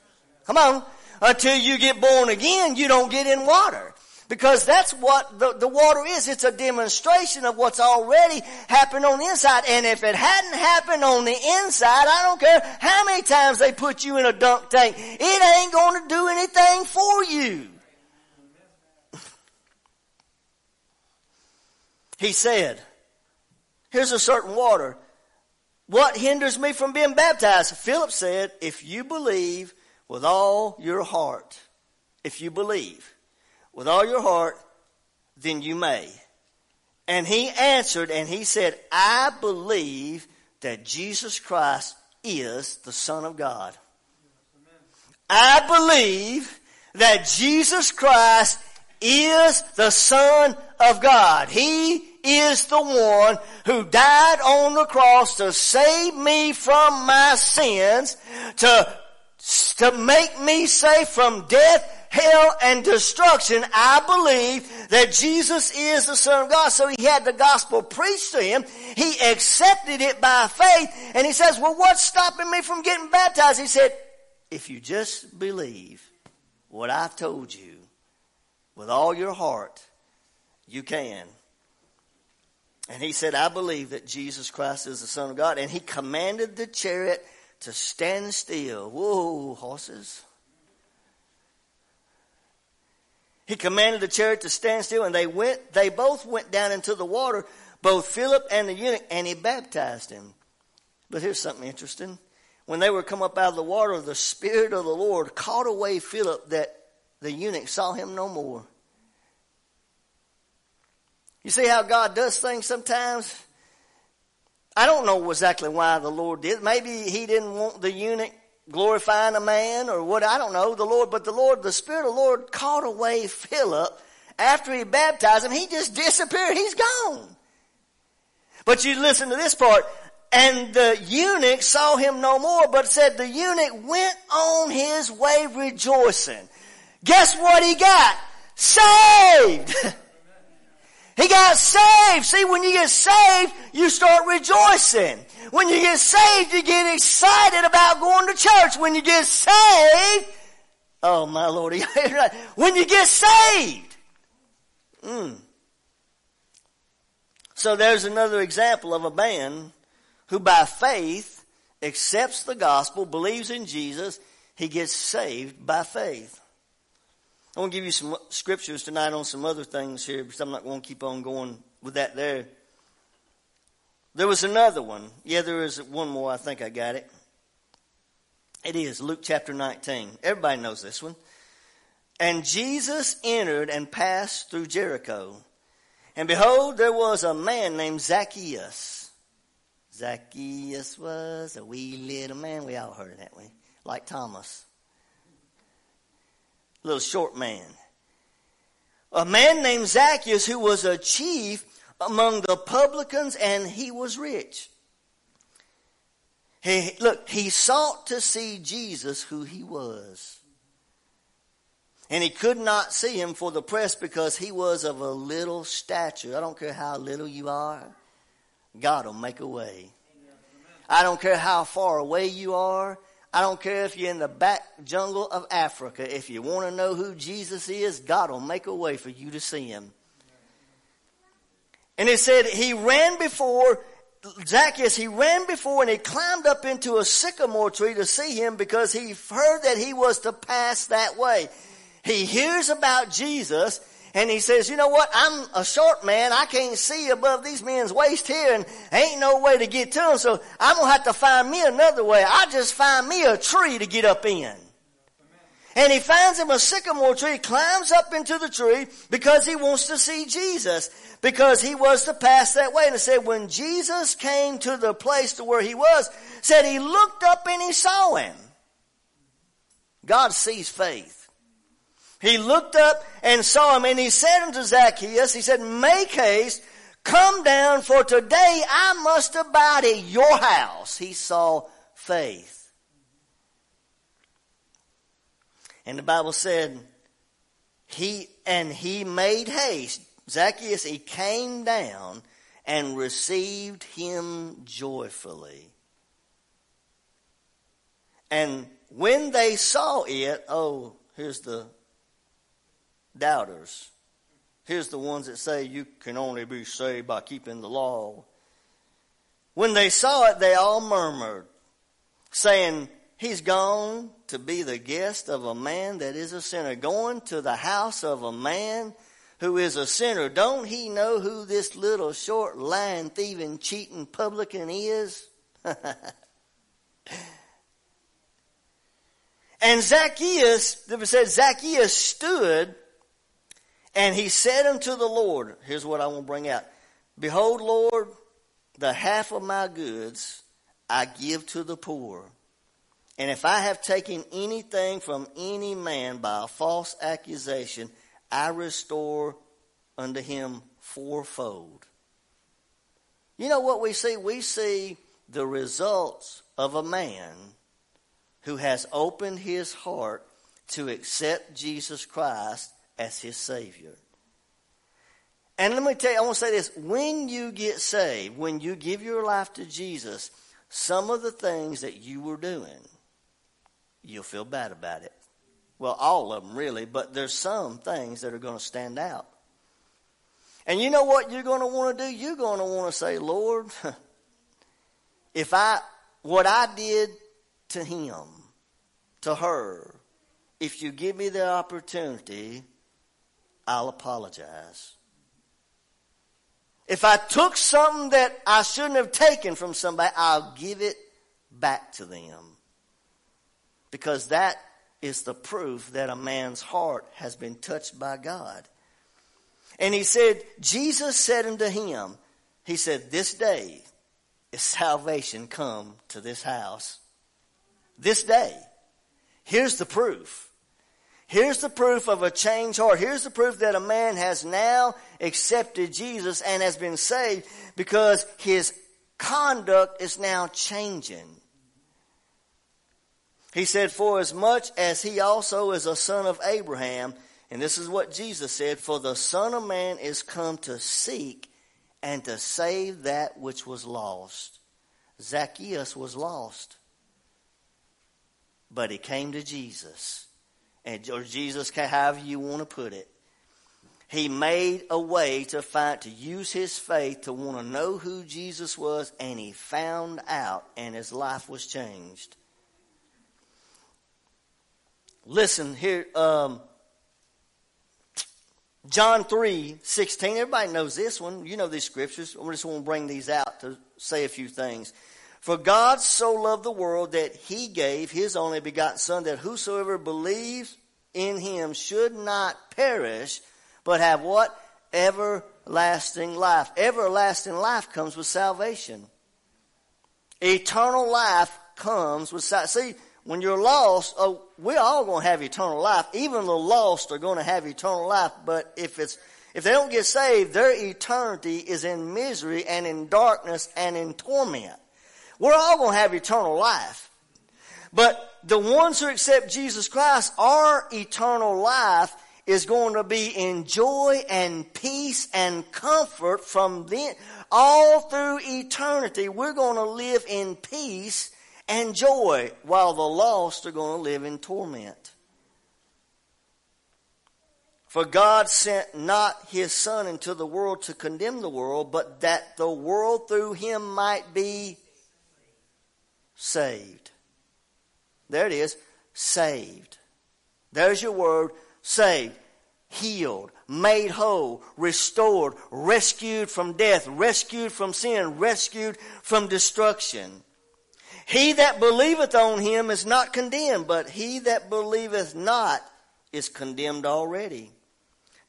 Come on. Until you get born again, you don't get in water. Because that's what the, the water is. It's a demonstration of what's already happened on the inside. And if it hadn't happened on the inside, I don't care how many times they put you in a dunk tank, it ain't to do anything for you. He said, here's a certain water. What hinders me from being baptized? Philip said, if you believe with all your heart, if you believe with all your heart, then you may. And he answered and he said, I believe that Jesus Christ is the Son of God. I believe that Jesus Christ is the Son of God. He is the one who died on the cross to save me from my sins, to, to make me safe from death hell, and destruction, I believe that Jesus is the Son of God. So he had the gospel preached to him. He accepted it by faith. And he says, well, what's stopping me from getting baptized? He said, if you just believe what I've told you with all your heart, you can. And he said, I believe that Jesus Christ is the Son of God. And he commanded the chariot to stand still. Whoa, horses. He commanded the chariot to stand still and they went, they both went down into the water, both Philip and the eunuch, and he baptized him. But here's something interesting. When they were come up out of the water, the Spirit of the Lord caught away Philip that the eunuch saw him no more. You see how God does things sometimes? I don't know exactly why the Lord did. Maybe he didn't want the eunuch glorifying a man or what, I don't know, the Lord, but the Lord, the Spirit of the Lord caught away Philip after he baptized him. He just disappeared. He's gone. But you listen to this part. And the eunuch saw him no more, but said the eunuch went on his way rejoicing. Guess what he got? Saved! he got saved. See, when you get saved, you start rejoicing. When you get saved, you get excited about going to church. When you get saved, oh my Lord, when you get saved. Mm. So there's another example of a man who by faith accepts the gospel, believes in Jesus, he gets saved by faith. I want to give you some scriptures tonight on some other things here because I'm not going to keep on going with that there. There was another one. Yeah, there is one more. I think I got it. It is Luke chapter 19. Everybody knows this one. And Jesus entered and passed through Jericho. And behold, there was a man named Zacchaeus. Zacchaeus was a wee little man. We all heard that way. Like Thomas. Little short man. A man named Zacchaeus who was a chief among the publicans and he was rich. He, look, he sought to see Jesus who he was. And he could not see him for the press because he was of a little stature. I don't care how little you are, God will make a way. I don't care how far away you are. I don't care if you're in the back jungle of Africa. If you want to know who Jesus is, God will make a way for you to see him. And it said he ran before, Zacchaeus, he ran before and he climbed up into a sycamore tree to see him because he heard that he was to pass that way. He hears about Jesus And he says, you know what? I'm a short man. I can't see above these men's waist here and ain't no way to get to them. So I'm going to have to find me another way. I just find me a tree to get up in. And he finds him a sycamore tree, climbs up into the tree because he wants to see Jesus, because he was to pass that way. And it said when Jesus came to the place to where he was, said he looked up and he saw him. God sees faith. He looked up and saw him and he said unto Zacchaeus, he said, make haste, come down for today I must abide at your house. He saw faith. And the Bible said, he, and he made haste. Zacchaeus, he came down and received him joyfully. And when they saw it, oh, here's the doubters. Here's the ones that say you can only be saved by keeping the law. When they saw it, they all murmured, saying, He's gone to be the guest of a man that is a sinner, going to the house of a man who is a sinner. Don't he know who this little short lying, thieving, cheating publican is? and Zacchaeus, it said Zacchaeus stood and he said unto the Lord, here's what I want to bring out. Behold, Lord, the half of my goods I give to the poor. And if I have taken anything from any man by a false accusation, I restore unto him fourfold. You know what we see? We see the results of a man who has opened his heart to accept Jesus Christ as his Savior. And let me tell you, I want to say this. When you get saved, when you give your life to Jesus, some of the things that you were doing, you'll feel bad about it. Well, all of them really, but there's some things that are going to stand out. And you know what you're going to want to do? You're going to want to say, Lord, if I, what I did to him, to her, if you give me the opportunity, I'll apologize. If I took something that I shouldn't have taken from somebody, I'll give it back to them because that is the proof that a man's heart has been touched by God. And he said, Jesus said unto him, he said, this day is salvation come to this house. This day. Here's the proof. Here's the proof of a changed heart. Here's the proof that a man has now accepted Jesus and has been saved because his conduct is now changing. He said, For as much as he also is a son of Abraham, and this is what Jesus said, For the Son of Man is come to seek and to save that which was lost. Zacchaeus was lost. But he came to Jesus. And, or Jesus, however you want to put it. He made a way to find, to use his faith to want to know who Jesus was, and he found out, and his life was changed. Listen here, um, John 3, 16. Everybody knows this one. You know these scriptures. I just want to bring these out to say a few things. For God so loved the world that he gave his only begotten Son, that whosoever believes in him should not perish, but have what? Everlasting life. Everlasting life comes with salvation. Eternal life comes with salvation. See, when you're lost, oh, we're all going to have eternal life. Even the lost are going to have eternal life. But if it's, if they don't get saved, their eternity is in misery and in darkness and in torment. We're all going to have eternal life. But the ones who accept Jesus Christ, our eternal life is going to be in joy and peace and comfort from then all through eternity. We're going to live in peace and joy, while the lost are going to live in torment. For God sent not his Son into the world to condemn the world, but that the world through him might be saved. There it is, saved. There's your word, saved. healed, made whole, restored, rescued from death, rescued from sin, rescued from destruction. He that believeth on him is not condemned, but he that believeth not is condemned already,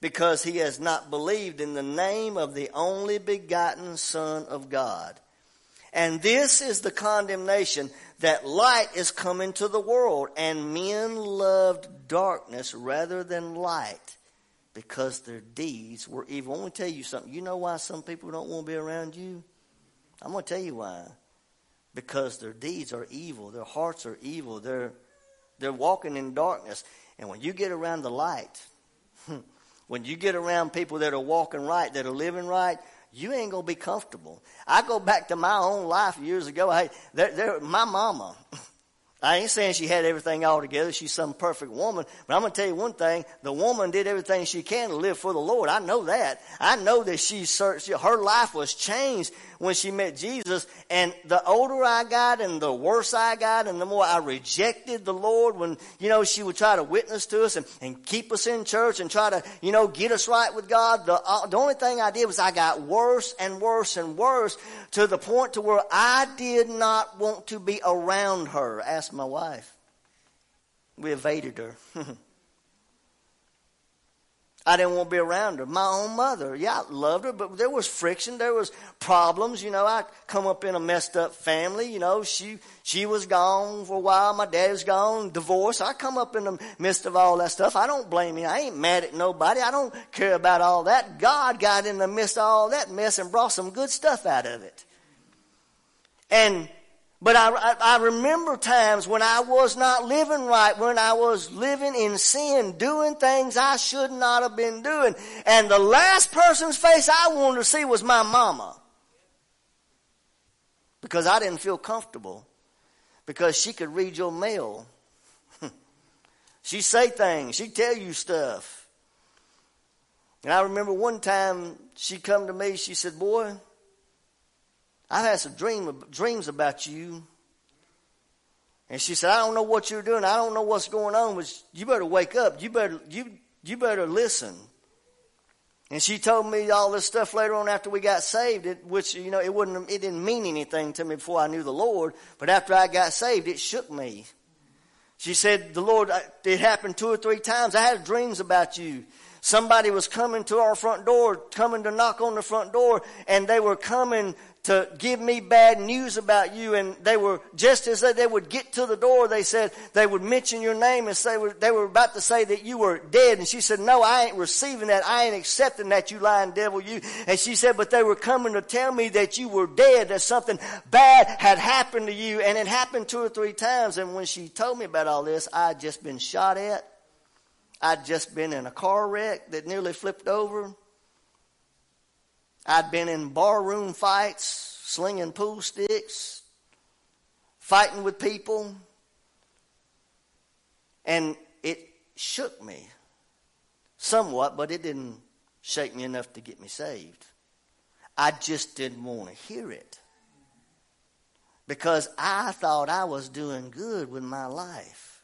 because he has not believed in the name of the only begotten Son of God. And this is the condemnation that light is come into the world, and men loved darkness rather than light because their deeds were evil. I want to tell you something. You know why some people don't want to be around you? I'm going to tell you why. Because their deeds are evil. Their hearts are evil. They're, they're walking in darkness. And when you get around the light, when you get around people that are walking right, that are living right, you ain't gonna be comfortable. I go back to my own life years ago. Hey, they're, they're, my mama, I ain't saying she had everything all together. She's some perfect woman. But I'm going to tell you one thing. The woman did everything she can to live for the Lord. I know that. I know that she searched, her life was changed when she met Jesus. And the older I got and the worse I got and the more I rejected the Lord when, you know, she would try to witness to us and, and keep us in church and try to, you know, get us right with God. The, uh, the only thing I did was I got worse and worse and worse to the point to where I did not want to be around her. Ask my wife. We evaded her. I didn't want to be around her. My own mother, yeah, I loved her, but there was friction, there was problems. You know, I come up in a messed up family. You know, she she was gone for a while. My dad was gone, divorced. I come up in the midst of all that stuff. I don't blame you. I ain't mad at nobody. I don't care about all that. God got in the midst of all that mess and brought some good stuff out of it. And but I, I, remember times when I was not living right, when I was living in sin, doing things I should not have been doing. And the last person's face I wanted to see was my mama. Because I didn't feel comfortable. Because she could read your mail. She'd say things. She'd tell you stuff. And I remember one time she come to me, she said, boy, I've had some dream, dreams about you. And she said, I don't know what you're doing. I don't know what's going on, but you better wake up. You better, you, you better listen. And she told me all this stuff later on after we got saved, it, which, you know, it wouldn't, it didn't mean anything to me before I knew the Lord. But after I got saved, it shook me. She said, the Lord, uh, it happened two or three times. I had dreams about you. Somebody was coming to our front door, coming to knock on the front door, and they were coming to give me bad news about you. And they were, just as they would get to the door, they said, they would mention your name and say, they were about to say that you were dead. And she said, no, I ain't receiving that. I ain't accepting that, you lying devil, you. And she said, but they were coming to tell me that you were dead, that something bad had happened to you. And it happened two or three times. And when she told me about all this, I had just been shot at. I'd just been in a car wreck that nearly flipped over. I'd been in barroom fights, slinging pool sticks, fighting with people. And it shook me somewhat, but it didn't shake me enough to get me saved. I just didn't want to hear it. Because I thought I was doing good with my life.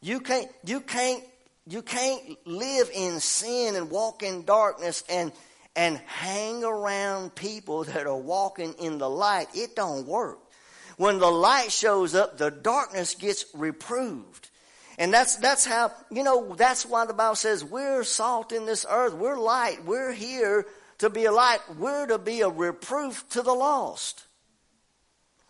You can't, you can't, you can't live in sin and walk in darkness and and hang around people that are walking in the light, it don't work. When the light shows up, the darkness gets reproved. And that's, that's how, you know, that's why the Bible says we're salt in this earth. We're light. We're here to be a light. We're to be a reproof to the lost.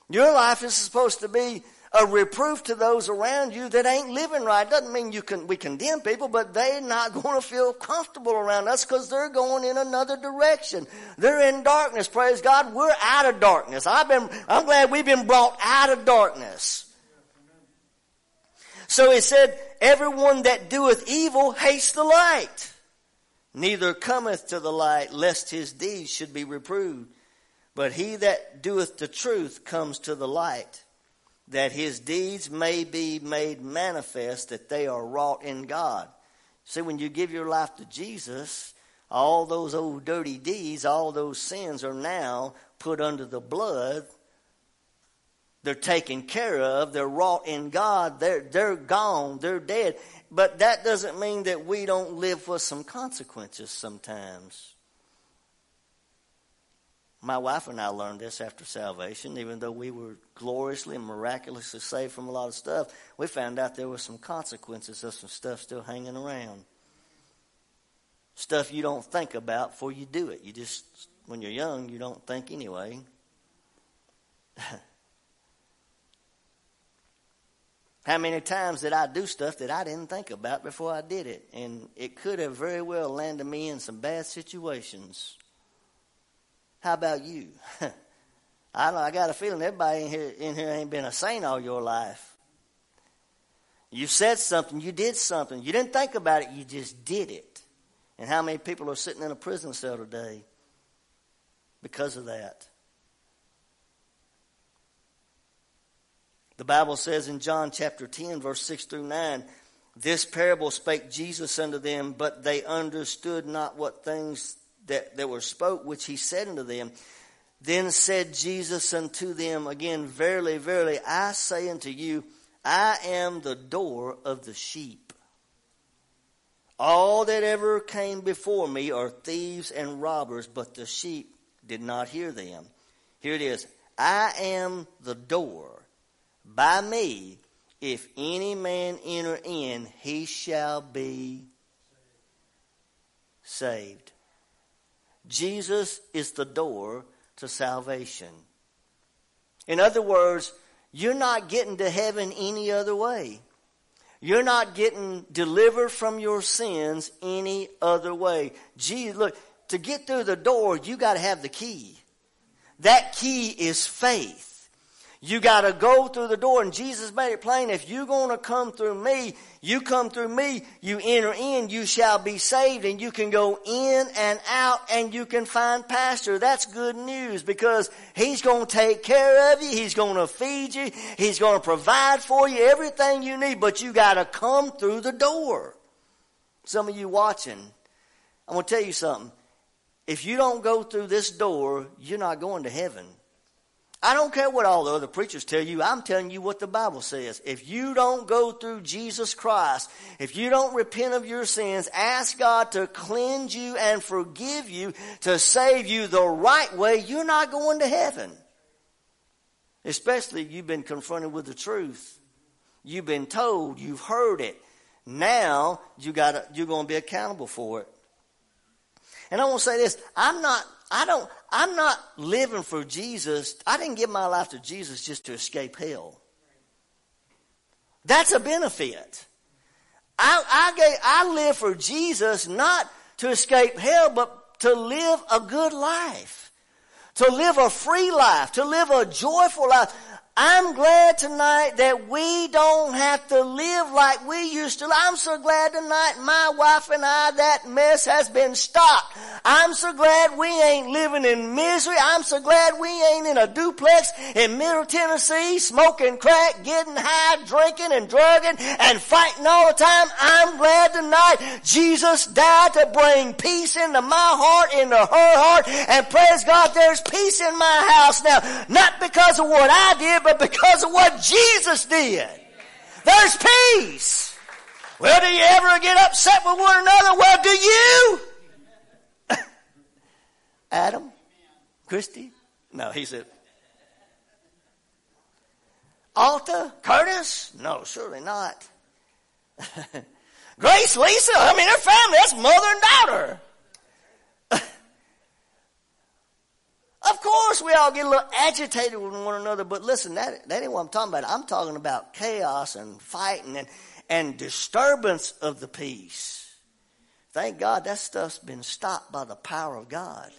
Your life is supposed to be a reproof to those around you that ain't living right. Doesn't mean you can, we condemn people, but they're not going to feel comfortable around us because they're going in another direction. They're in darkness. Praise God. We're out of darkness. I've been, I'm glad we've been brought out of darkness. So he said, everyone that doeth evil hates the light. Neither cometh to the light lest his deeds should be reproved. But he that doeth the truth comes to the light that his deeds may be made manifest that they are wrought in God. See, when you give your life to Jesus, all those old dirty deeds, all those sins are now put under the blood They're taken care of. They're wrought in God. They're, they're gone. They're dead. But that doesn't mean that we don't live with some consequences sometimes. My wife and I learned this after salvation, even though we were gloriously and miraculously saved from a lot of stuff, we found out there were some consequences of some stuff still hanging around. Stuff you don't think about before you do it. You just, when you're young, you don't think anyway. How many times did I do stuff that I didn't think about before I did it? And it could have very well landed me in some bad situations. How about you? I I got a feeling everybody in here, in here ain't been a saint all your life. You said something, you did something. You didn't think about it, you just did it. And how many people are sitting in a prison cell today because of that? The Bible says in John chapter 10, verse 6 through 9, this parable spake Jesus unto them, but they understood not what things that, that were spoke, which he said unto them. Then said Jesus unto them again, Verily, verily, I say unto you, I am the door of the sheep. All that ever came before me are thieves and robbers, but the sheep did not hear them. Here it is. I am the door. By me, if any man enter in, he shall be saved. Jesus is the door to salvation. In other words, you're not getting to heaven any other way. You're not getting delivered from your sins any other way. Jesus, look, to get through the door, you got to have the key. That key is faith. You got to go through the door. And Jesus made it plain if you're going to come through me, you come through me, you enter in, you shall be saved. And you can go in and out and you can find pastor. That's good news because he's going to take care of you. He's going to feed you. He's going to provide for you everything you need. But you got to come through the door. Some of you watching, I'm going to tell you something. If you don't go through this door, you're not going to heaven. I don't care what all the other preachers tell you. I'm telling you what the Bible says. If you don't go through Jesus Christ, if you don't repent of your sins, ask God to cleanse you and forgive you, to save you the right way, you're not going to heaven. Especially if you've been confronted with the truth. You've been told, you've heard it. Now you got you're going to be accountable for it. And I want to say this, I'm not I don't, I'm not living for Jesus. I didn't give my life to Jesus just to escape hell. That's a benefit. I, I, gave, I live for Jesus not to escape hell, but to live a good life. To live a free life. To live a joyful life. I'm glad tonight that we don't have to live like we used to. I'm so glad tonight my wife and I, that mess has been stopped. I'm so glad we ain't living in misery. I'm so glad we ain't in a duplex in Middle Tennessee smoking crack, getting high, drinking and drugging and fighting all the time. I'm glad tonight Jesus died to bring peace into my heart, into her heart and praise God there's peace in my house now. Not because of what I did, but because of what Jesus did. There's peace. Well, do you ever get upset with one another? Well, do you? Adam? Christy? No, he said. Alta? Curtis? No, surely not. Grace, Lisa? I mean, they're family. That's mother and daughter. Of course, we all get a little agitated with one another, but listen, that, that ain't what I'm talking about. I'm talking about chaos and fighting and, and disturbance of the peace. Thank God that stuff's been stopped by the power of God.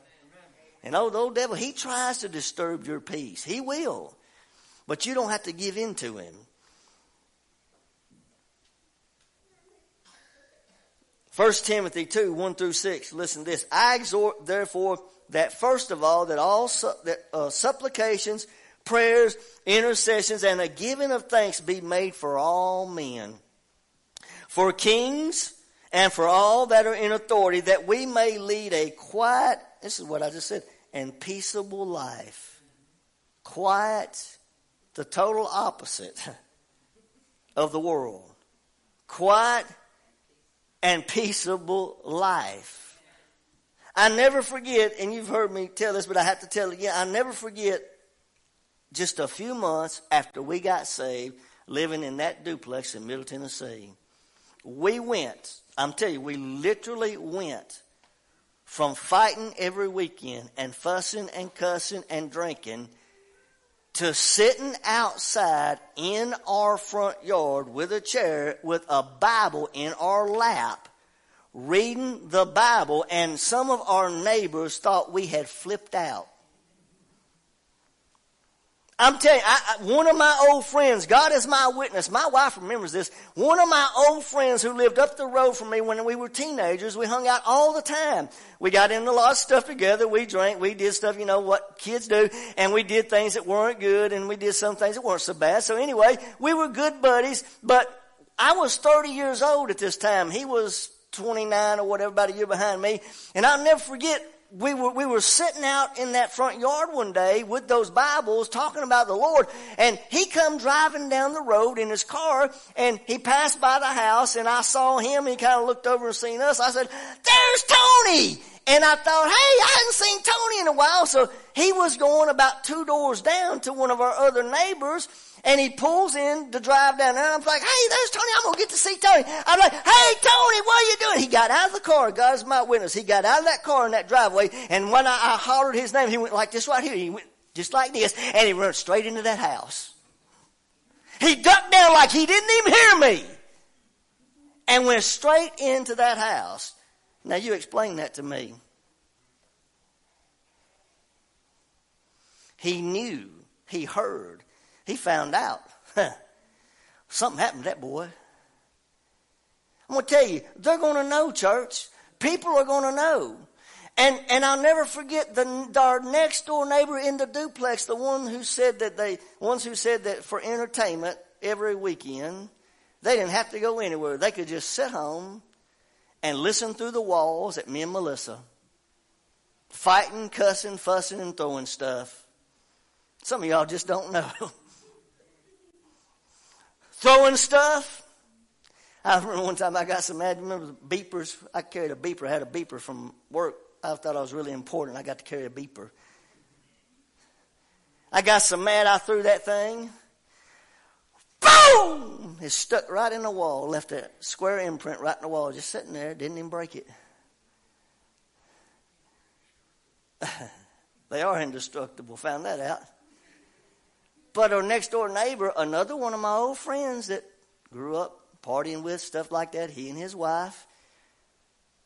And the old devil, he tries to disturb your peace. He will. But you don't have to give in to him. 1 Timothy 2, 1 through 6. Listen to this. I exhort, therefore, that first of all, that all su- that, uh, supplications, prayers, intercessions, and a giving of thanks be made for all men, for kings, and for all that are in authority, that we may lead a quiet, this is what I just said, and peaceable life. Quiet the total opposite of the world. Quiet and peaceable life. I never forget, and you've heard me tell this, but I have to tell it again. I never forget just a few months after we got saved, living in that duplex in Middle Tennessee. We went, I'm telling you, we literally went from fighting every weekend and fussing and cussing and drinking to sitting outside in our front yard with a chair with a Bible in our lap, reading the Bible, and some of our neighbors thought we had flipped out. I'm telling you, I, I, one of my old friends, God is my witness. My wife remembers this. One of my old friends who lived up the road from me when we were teenagers, we hung out all the time. We got into a lot of stuff together. We drank. We did stuff, you know, what kids do. And we did things that weren't good and we did some things that weren't so bad. So anyway, we were good buddies, but I was 30 years old at this time. He was 29 or whatever, about a year behind me. And I'll never forget we were, we were sitting out in that front yard one day with those Bibles talking about the Lord and he come driving down the road in his car and he passed by the house and I saw him. He kind of looked over and seen us. I said, there's Tony. And I thought, hey, I hadn't seen Tony in a while. So he was going about two doors down to one of our other neighbors and he pulls in to drive down there. I'm like, hey, there's Tony. I'm going to get to see Tony. I'm like, hey, Tony, what are you doing? He got out of the car. God's my witness. He got out of that car in that driveway. And when I, I hollered his name, he went like this right here. He went just like this. And he ran straight into that house. He ducked down like he didn't even hear me. And went straight into that house. Now you explain that to me. He knew, he heard, he found out. Something happened to that boy. I'm going to tell you, they're going to know, church. People are going to know. And, and I'll never forget the, our next door neighbor in the duplex, the one who said that they, ones who said that for entertainment every weekend, they didn't have to go anywhere. They could just sit home and listen through the walls at me and Melissa. Fighting, cussing, fussing, and throwing stuff. Some of y'all just don't know. throwing stuff. I remember one time I got some mad. Remember the beepers? I carried a beeper. I had a beeper from work. I thought I was really important. I got to carry a beeper. I got so mad I threw that thing. Boom! It stuck right in the wall. Left a square imprint right in the wall, just sitting there. Didn't even break it. they are indestructible. Found that out. But our next door neighbor, another one of my old friends that grew up partying with, stuff like that, he and his wife,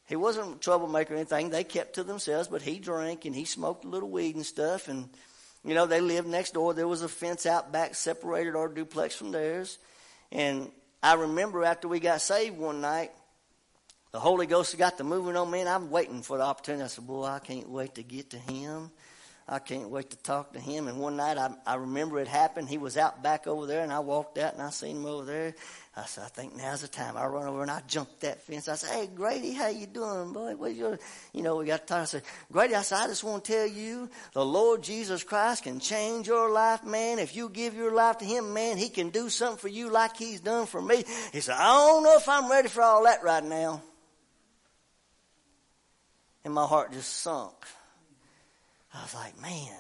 he wasn't a troublemaker or anything. They kept to themselves, but he drank and he smoked a little weed and stuff. And, you know, they lived next door. There was a fence out back separated our duplex from theirs. And I remember after we got saved one night, the Holy Ghost got to moving on me, and I'm waiting for the opportunity. I said, Boy, I can't wait to get to him. I can't wait to talk to him. And one night I, I remember it happened. He was out back over there and I walked out and I seen him over there. I said, I think now's the time. I run over and I jumped that fence. I said, Hey Grady, how you doing, boy? What your, you know, we got talk. I said, Grady, I said, I just want to tell you the Lord Jesus Christ can change your life, man. If you give your life to him, man, he can do something for you like he's done for me. He said, I don't know if I'm ready for all that right now. And my heart just sunk. I was like, man,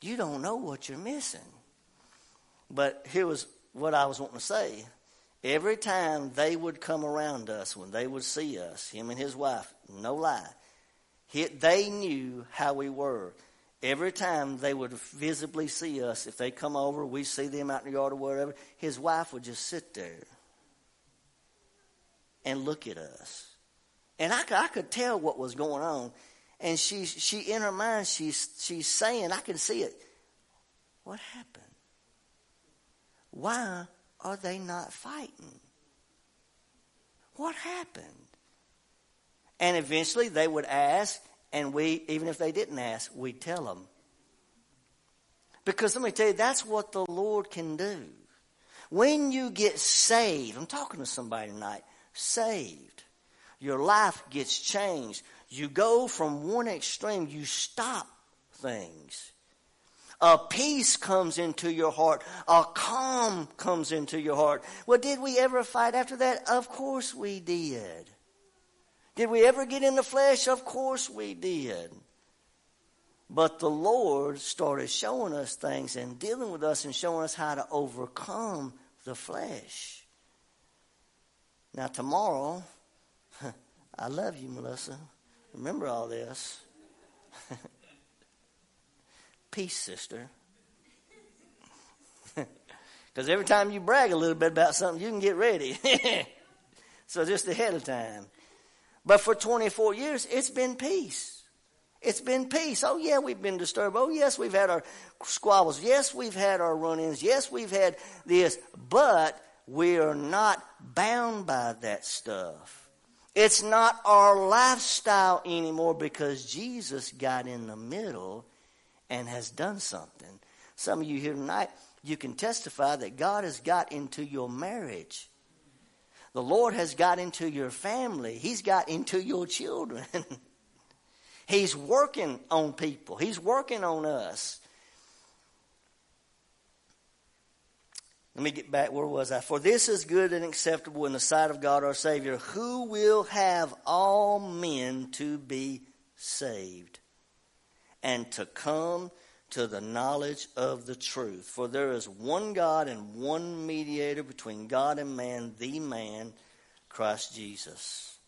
you don't know what you're missing. But here was what I was wanting to say. Every time they would come around us, when they would see us, him and his wife, no lie, he, they knew how we were. Every time they would visibly see us, if they come over, we see them out in the yard or whatever, his wife would just sit there and look at us. And I, I could tell what was going on. And she, she in her mind, she's, she's saying, I can see it. What happened? Why are they not fighting? What happened? And eventually they would ask, and we, even if they didn't ask, we'd tell them. Because let me tell you, that's what the Lord can do. When you get saved, I'm talking to somebody tonight, saved, your life gets changed. You go from one extreme, you stop things. A peace comes into your heart. A calm comes into your heart. Well, did we ever fight after that? Of course we did. Did we ever get in the flesh? Of course we did. But the Lord started showing us things and dealing with us and showing us how to overcome the flesh. Now, tomorrow, I love you, Melissa. Remember all this. Peace, sister. Because every time you brag a little bit about something, you can get ready. so just ahead of time. But for 24 years, it's been peace. It's been peace. Oh, yeah, we've been disturbed. Oh, yes, we've had our squabbles. Yes, we've had our run ins. Yes, we've had this. But we are not bound by that stuff. It's not our lifestyle anymore because Jesus got in the middle and has done something. Some of you here tonight, you can testify that God has got into your marriage. The Lord has got into your family. He's got into your children. He's working on people. He's working on us. Let me get back. Where was I? For this is good and acceptable in the sight of God our Savior, who will have all men to be saved and to come to the knowledge of the truth. For there is one God and one mediator between God and man, the man, Christ Jesus,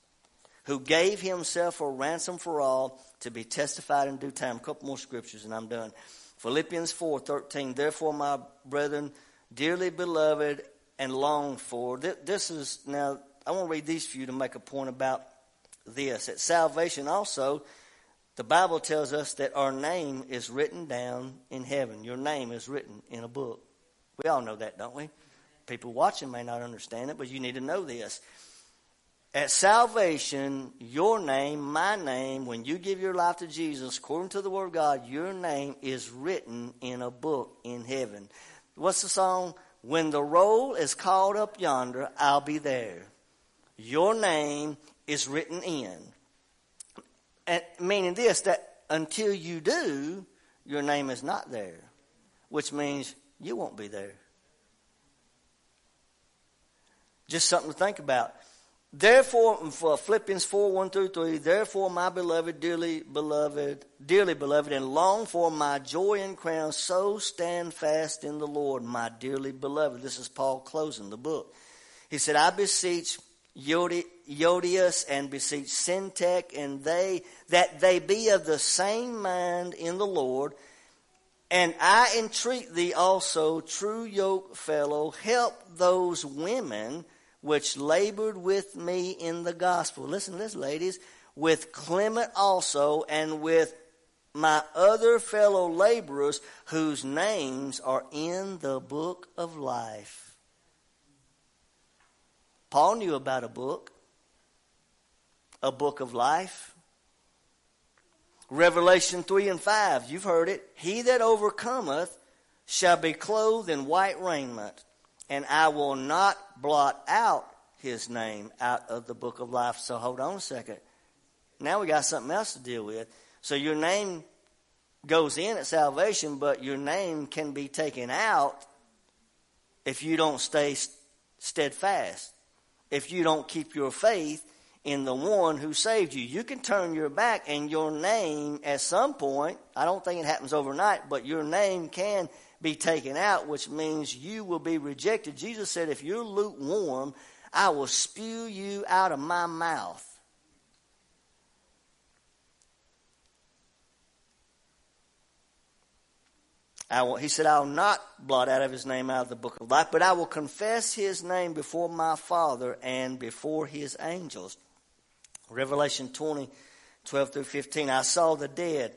who gave himself a ransom for all to be testified in due time. A couple more scriptures and I'm done. Philippians 4:13 Therefore my brethren dearly beloved and longed for. This is now, I want to read these for you to make a point about this. At salvation, also, the Bible tells us that our name is written down in heaven. Your name is written in a book. We all know that, don't we? People watching may not understand it, but you need to know this. At salvation, your name, my name, when you give your life to Jesus, according to the Word of God, your name is written in a book in heaven. What's the song? When the roll is called up yonder, I'll be there. Your name is written in. And meaning this, that until you do, your name is not there, which means you won't be there. Just something to think about. Therefore, for Philippians 4, 1 through 3, therefore, my beloved, dearly beloved, dearly beloved, and long for my joy and crown, so stand fast in the Lord, my dearly beloved. This is Paul closing the book. He said, I beseech Euodias and beseech Syntyche and they, that they be of the same mind in the Lord. And I entreat thee also, true yoke fellow, help those women which labored with me in the gospel. Listen to this, ladies. With Clement also, and with my other fellow laborers whose names are in the book of life. Paul knew about a book, a book of life. Revelation 3 and 5, you've heard it. He that overcometh shall be clothed in white raiment and I will not blot out his name out of the book of life. So hold on a second. Now we got something else to deal with. So your name goes in at salvation, but your name can be taken out if you don't stay steadfast. If you don't keep your faith in the one who saved you. You can turn your back and your name at some point, I don't think it happens overnight, but your name can be taken out, which means you will be rejected. Jesus said, If you're lukewarm, I will spew you out of my mouth. Will, he said, I will not blot out of his name out of the book of life, but I will confess his name before my Father and before his angels. Revelation 20, 12 through 15. I saw the dead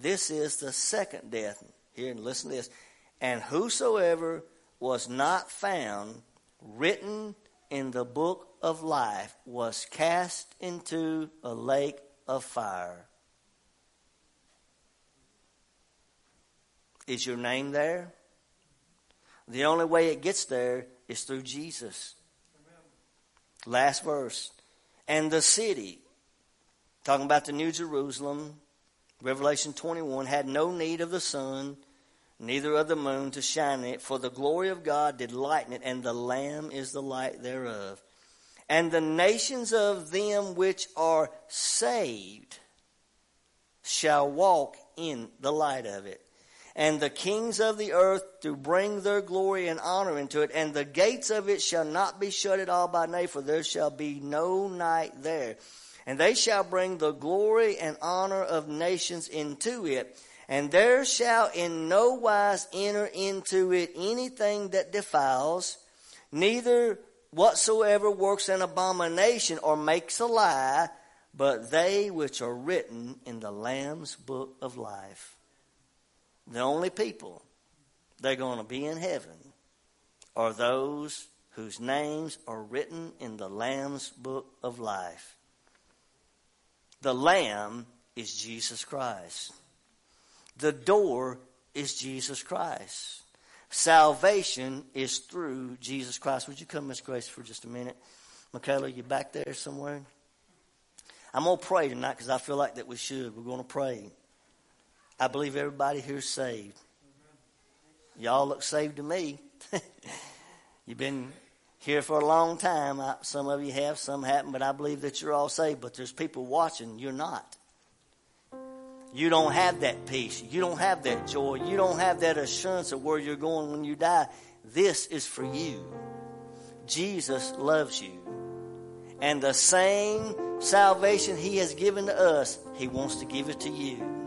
This is the second death. Here, and listen to this. And whosoever was not found written in the book of life was cast into a lake of fire. Is your name there? The only way it gets there is through Jesus. Last verse. And the city, talking about the New Jerusalem, Revelation 21, had no need of the sun, neither of the moon to shine in it, for the glory of God did lighten it, and the Lamb is the light thereof. And the nations of them which are saved shall walk in the light of it and the kings of the earth to bring their glory and honor into it. And the gates of it shall not be shut at all by night, for there shall be no night there. And they shall bring the glory and honor of nations into it. And there shall in no wise enter into it anything that defiles, neither whatsoever works an abomination or makes a lie, but they which are written in the Lamb's book of life. The only people they're going to be in heaven are those whose names are written in the Lamb's book of life. The Lamb is Jesus Christ. The door is Jesus Christ. Salvation is through Jesus Christ. Would you come, Miss Grace, for just a minute? Michaela, you back there somewhere? I'm going to pray tonight because I feel like that we should. We're going to pray. I believe everybody here's saved. Y'all look saved to me. You've been here for a long time. some of you have, some haven't, but I believe that you're all saved. But there's people watching, you're not. You don't have that peace. You don't have that joy. You don't have that assurance of where you're going when you die. This is for you. Jesus loves you. And the same salvation He has given to us, He wants to give it to you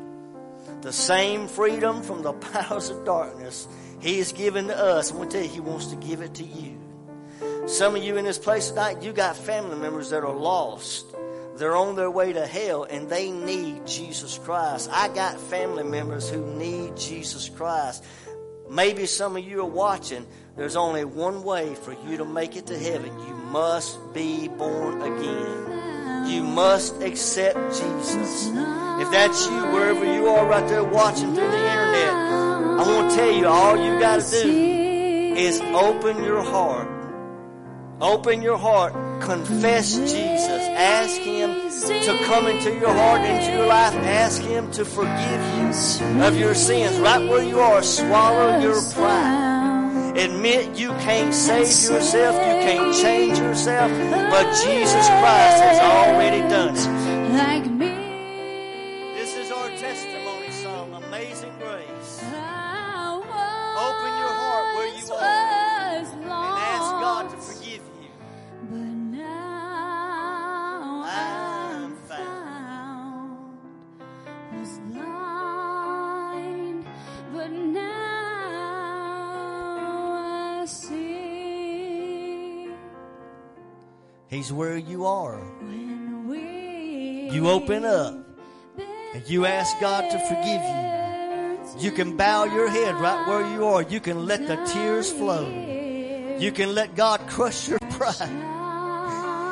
the same freedom from the powers of darkness He has given to us. I'm going to tell you, He wants to give it to you. Some of you in this place tonight, you got family members that are lost. They're on their way to hell and they need Jesus Christ. I got family members who need Jesus Christ. Maybe some of you are watching. There's only one way for you to make it to heaven. You must be born again. You must accept Jesus. If that's you, wherever you are right there watching through the internet, I want to tell you, all you got to do is open your heart. Open your heart. Confess Jesus. Ask Him to come into your heart, into your life. Ask Him to forgive you of your sins. Right where you are, swallow your pride. Admit you can't save yourself, you can't change yourself, but Jesus Christ has already done it. He's where you are. You open up and you ask God to forgive you. You can bow your head right where you are. You can let the tears flow. You can let God crush your pride.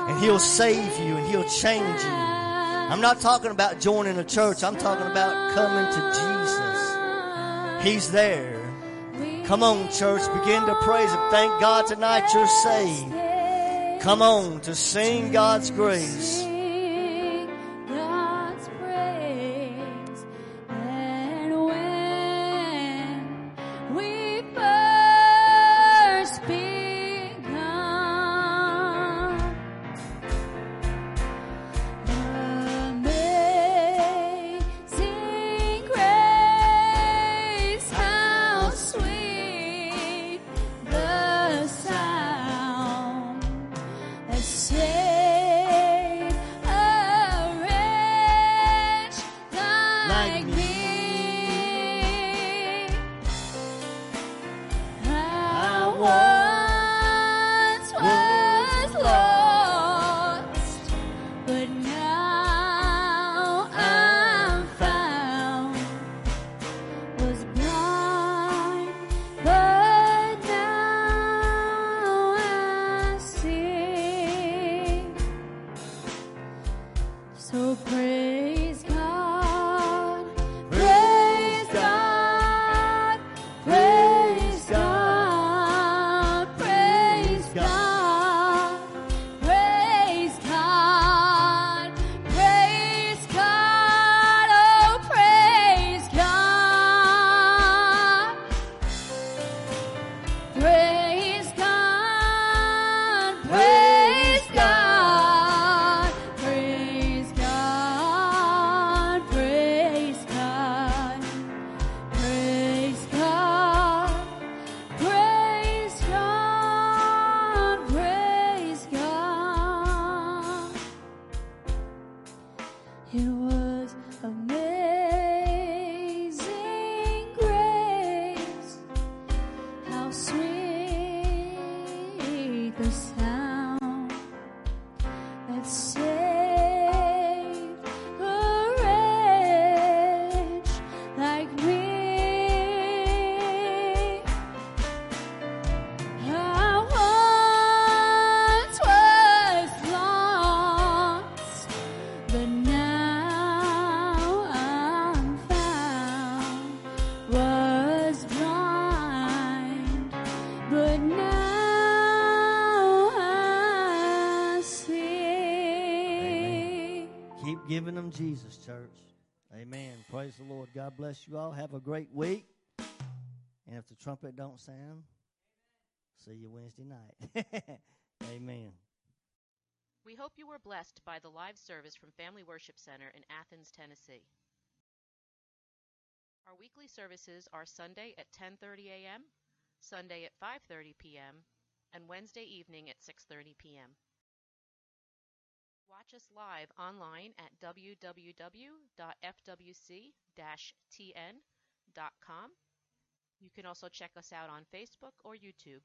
And He'll save you and He'll change you. I'm not talking about joining a church. I'm talking about coming to Jesus. He's there. Come on, church. Begin to praise Him. Thank God tonight you're saved. Come on to sing God's grace. Jesus, church. Amen. Praise the Lord. God bless you all. Have a great week. And if the trumpet don't sound, see you Wednesday night. Amen. We hope you were blessed by the live service from Family Worship Center in Athens, Tennessee. Our weekly services are Sunday at 10:30 a.m., Sunday at 5:30 p.m., and Wednesday evening at 6:30 p.m. Watch us live online at www.fwc-tn.com. You can also check us out on Facebook or YouTube.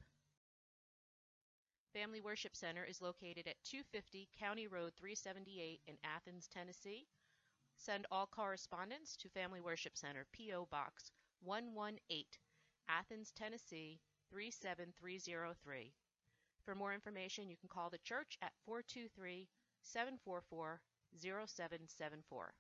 Family Worship Center is located at 250 County Road 378 in Athens, Tennessee. Send all correspondence to Family Worship Center, P.O. Box 118, Athens, Tennessee 37303. For more information, you can call the church at 423 744 0774.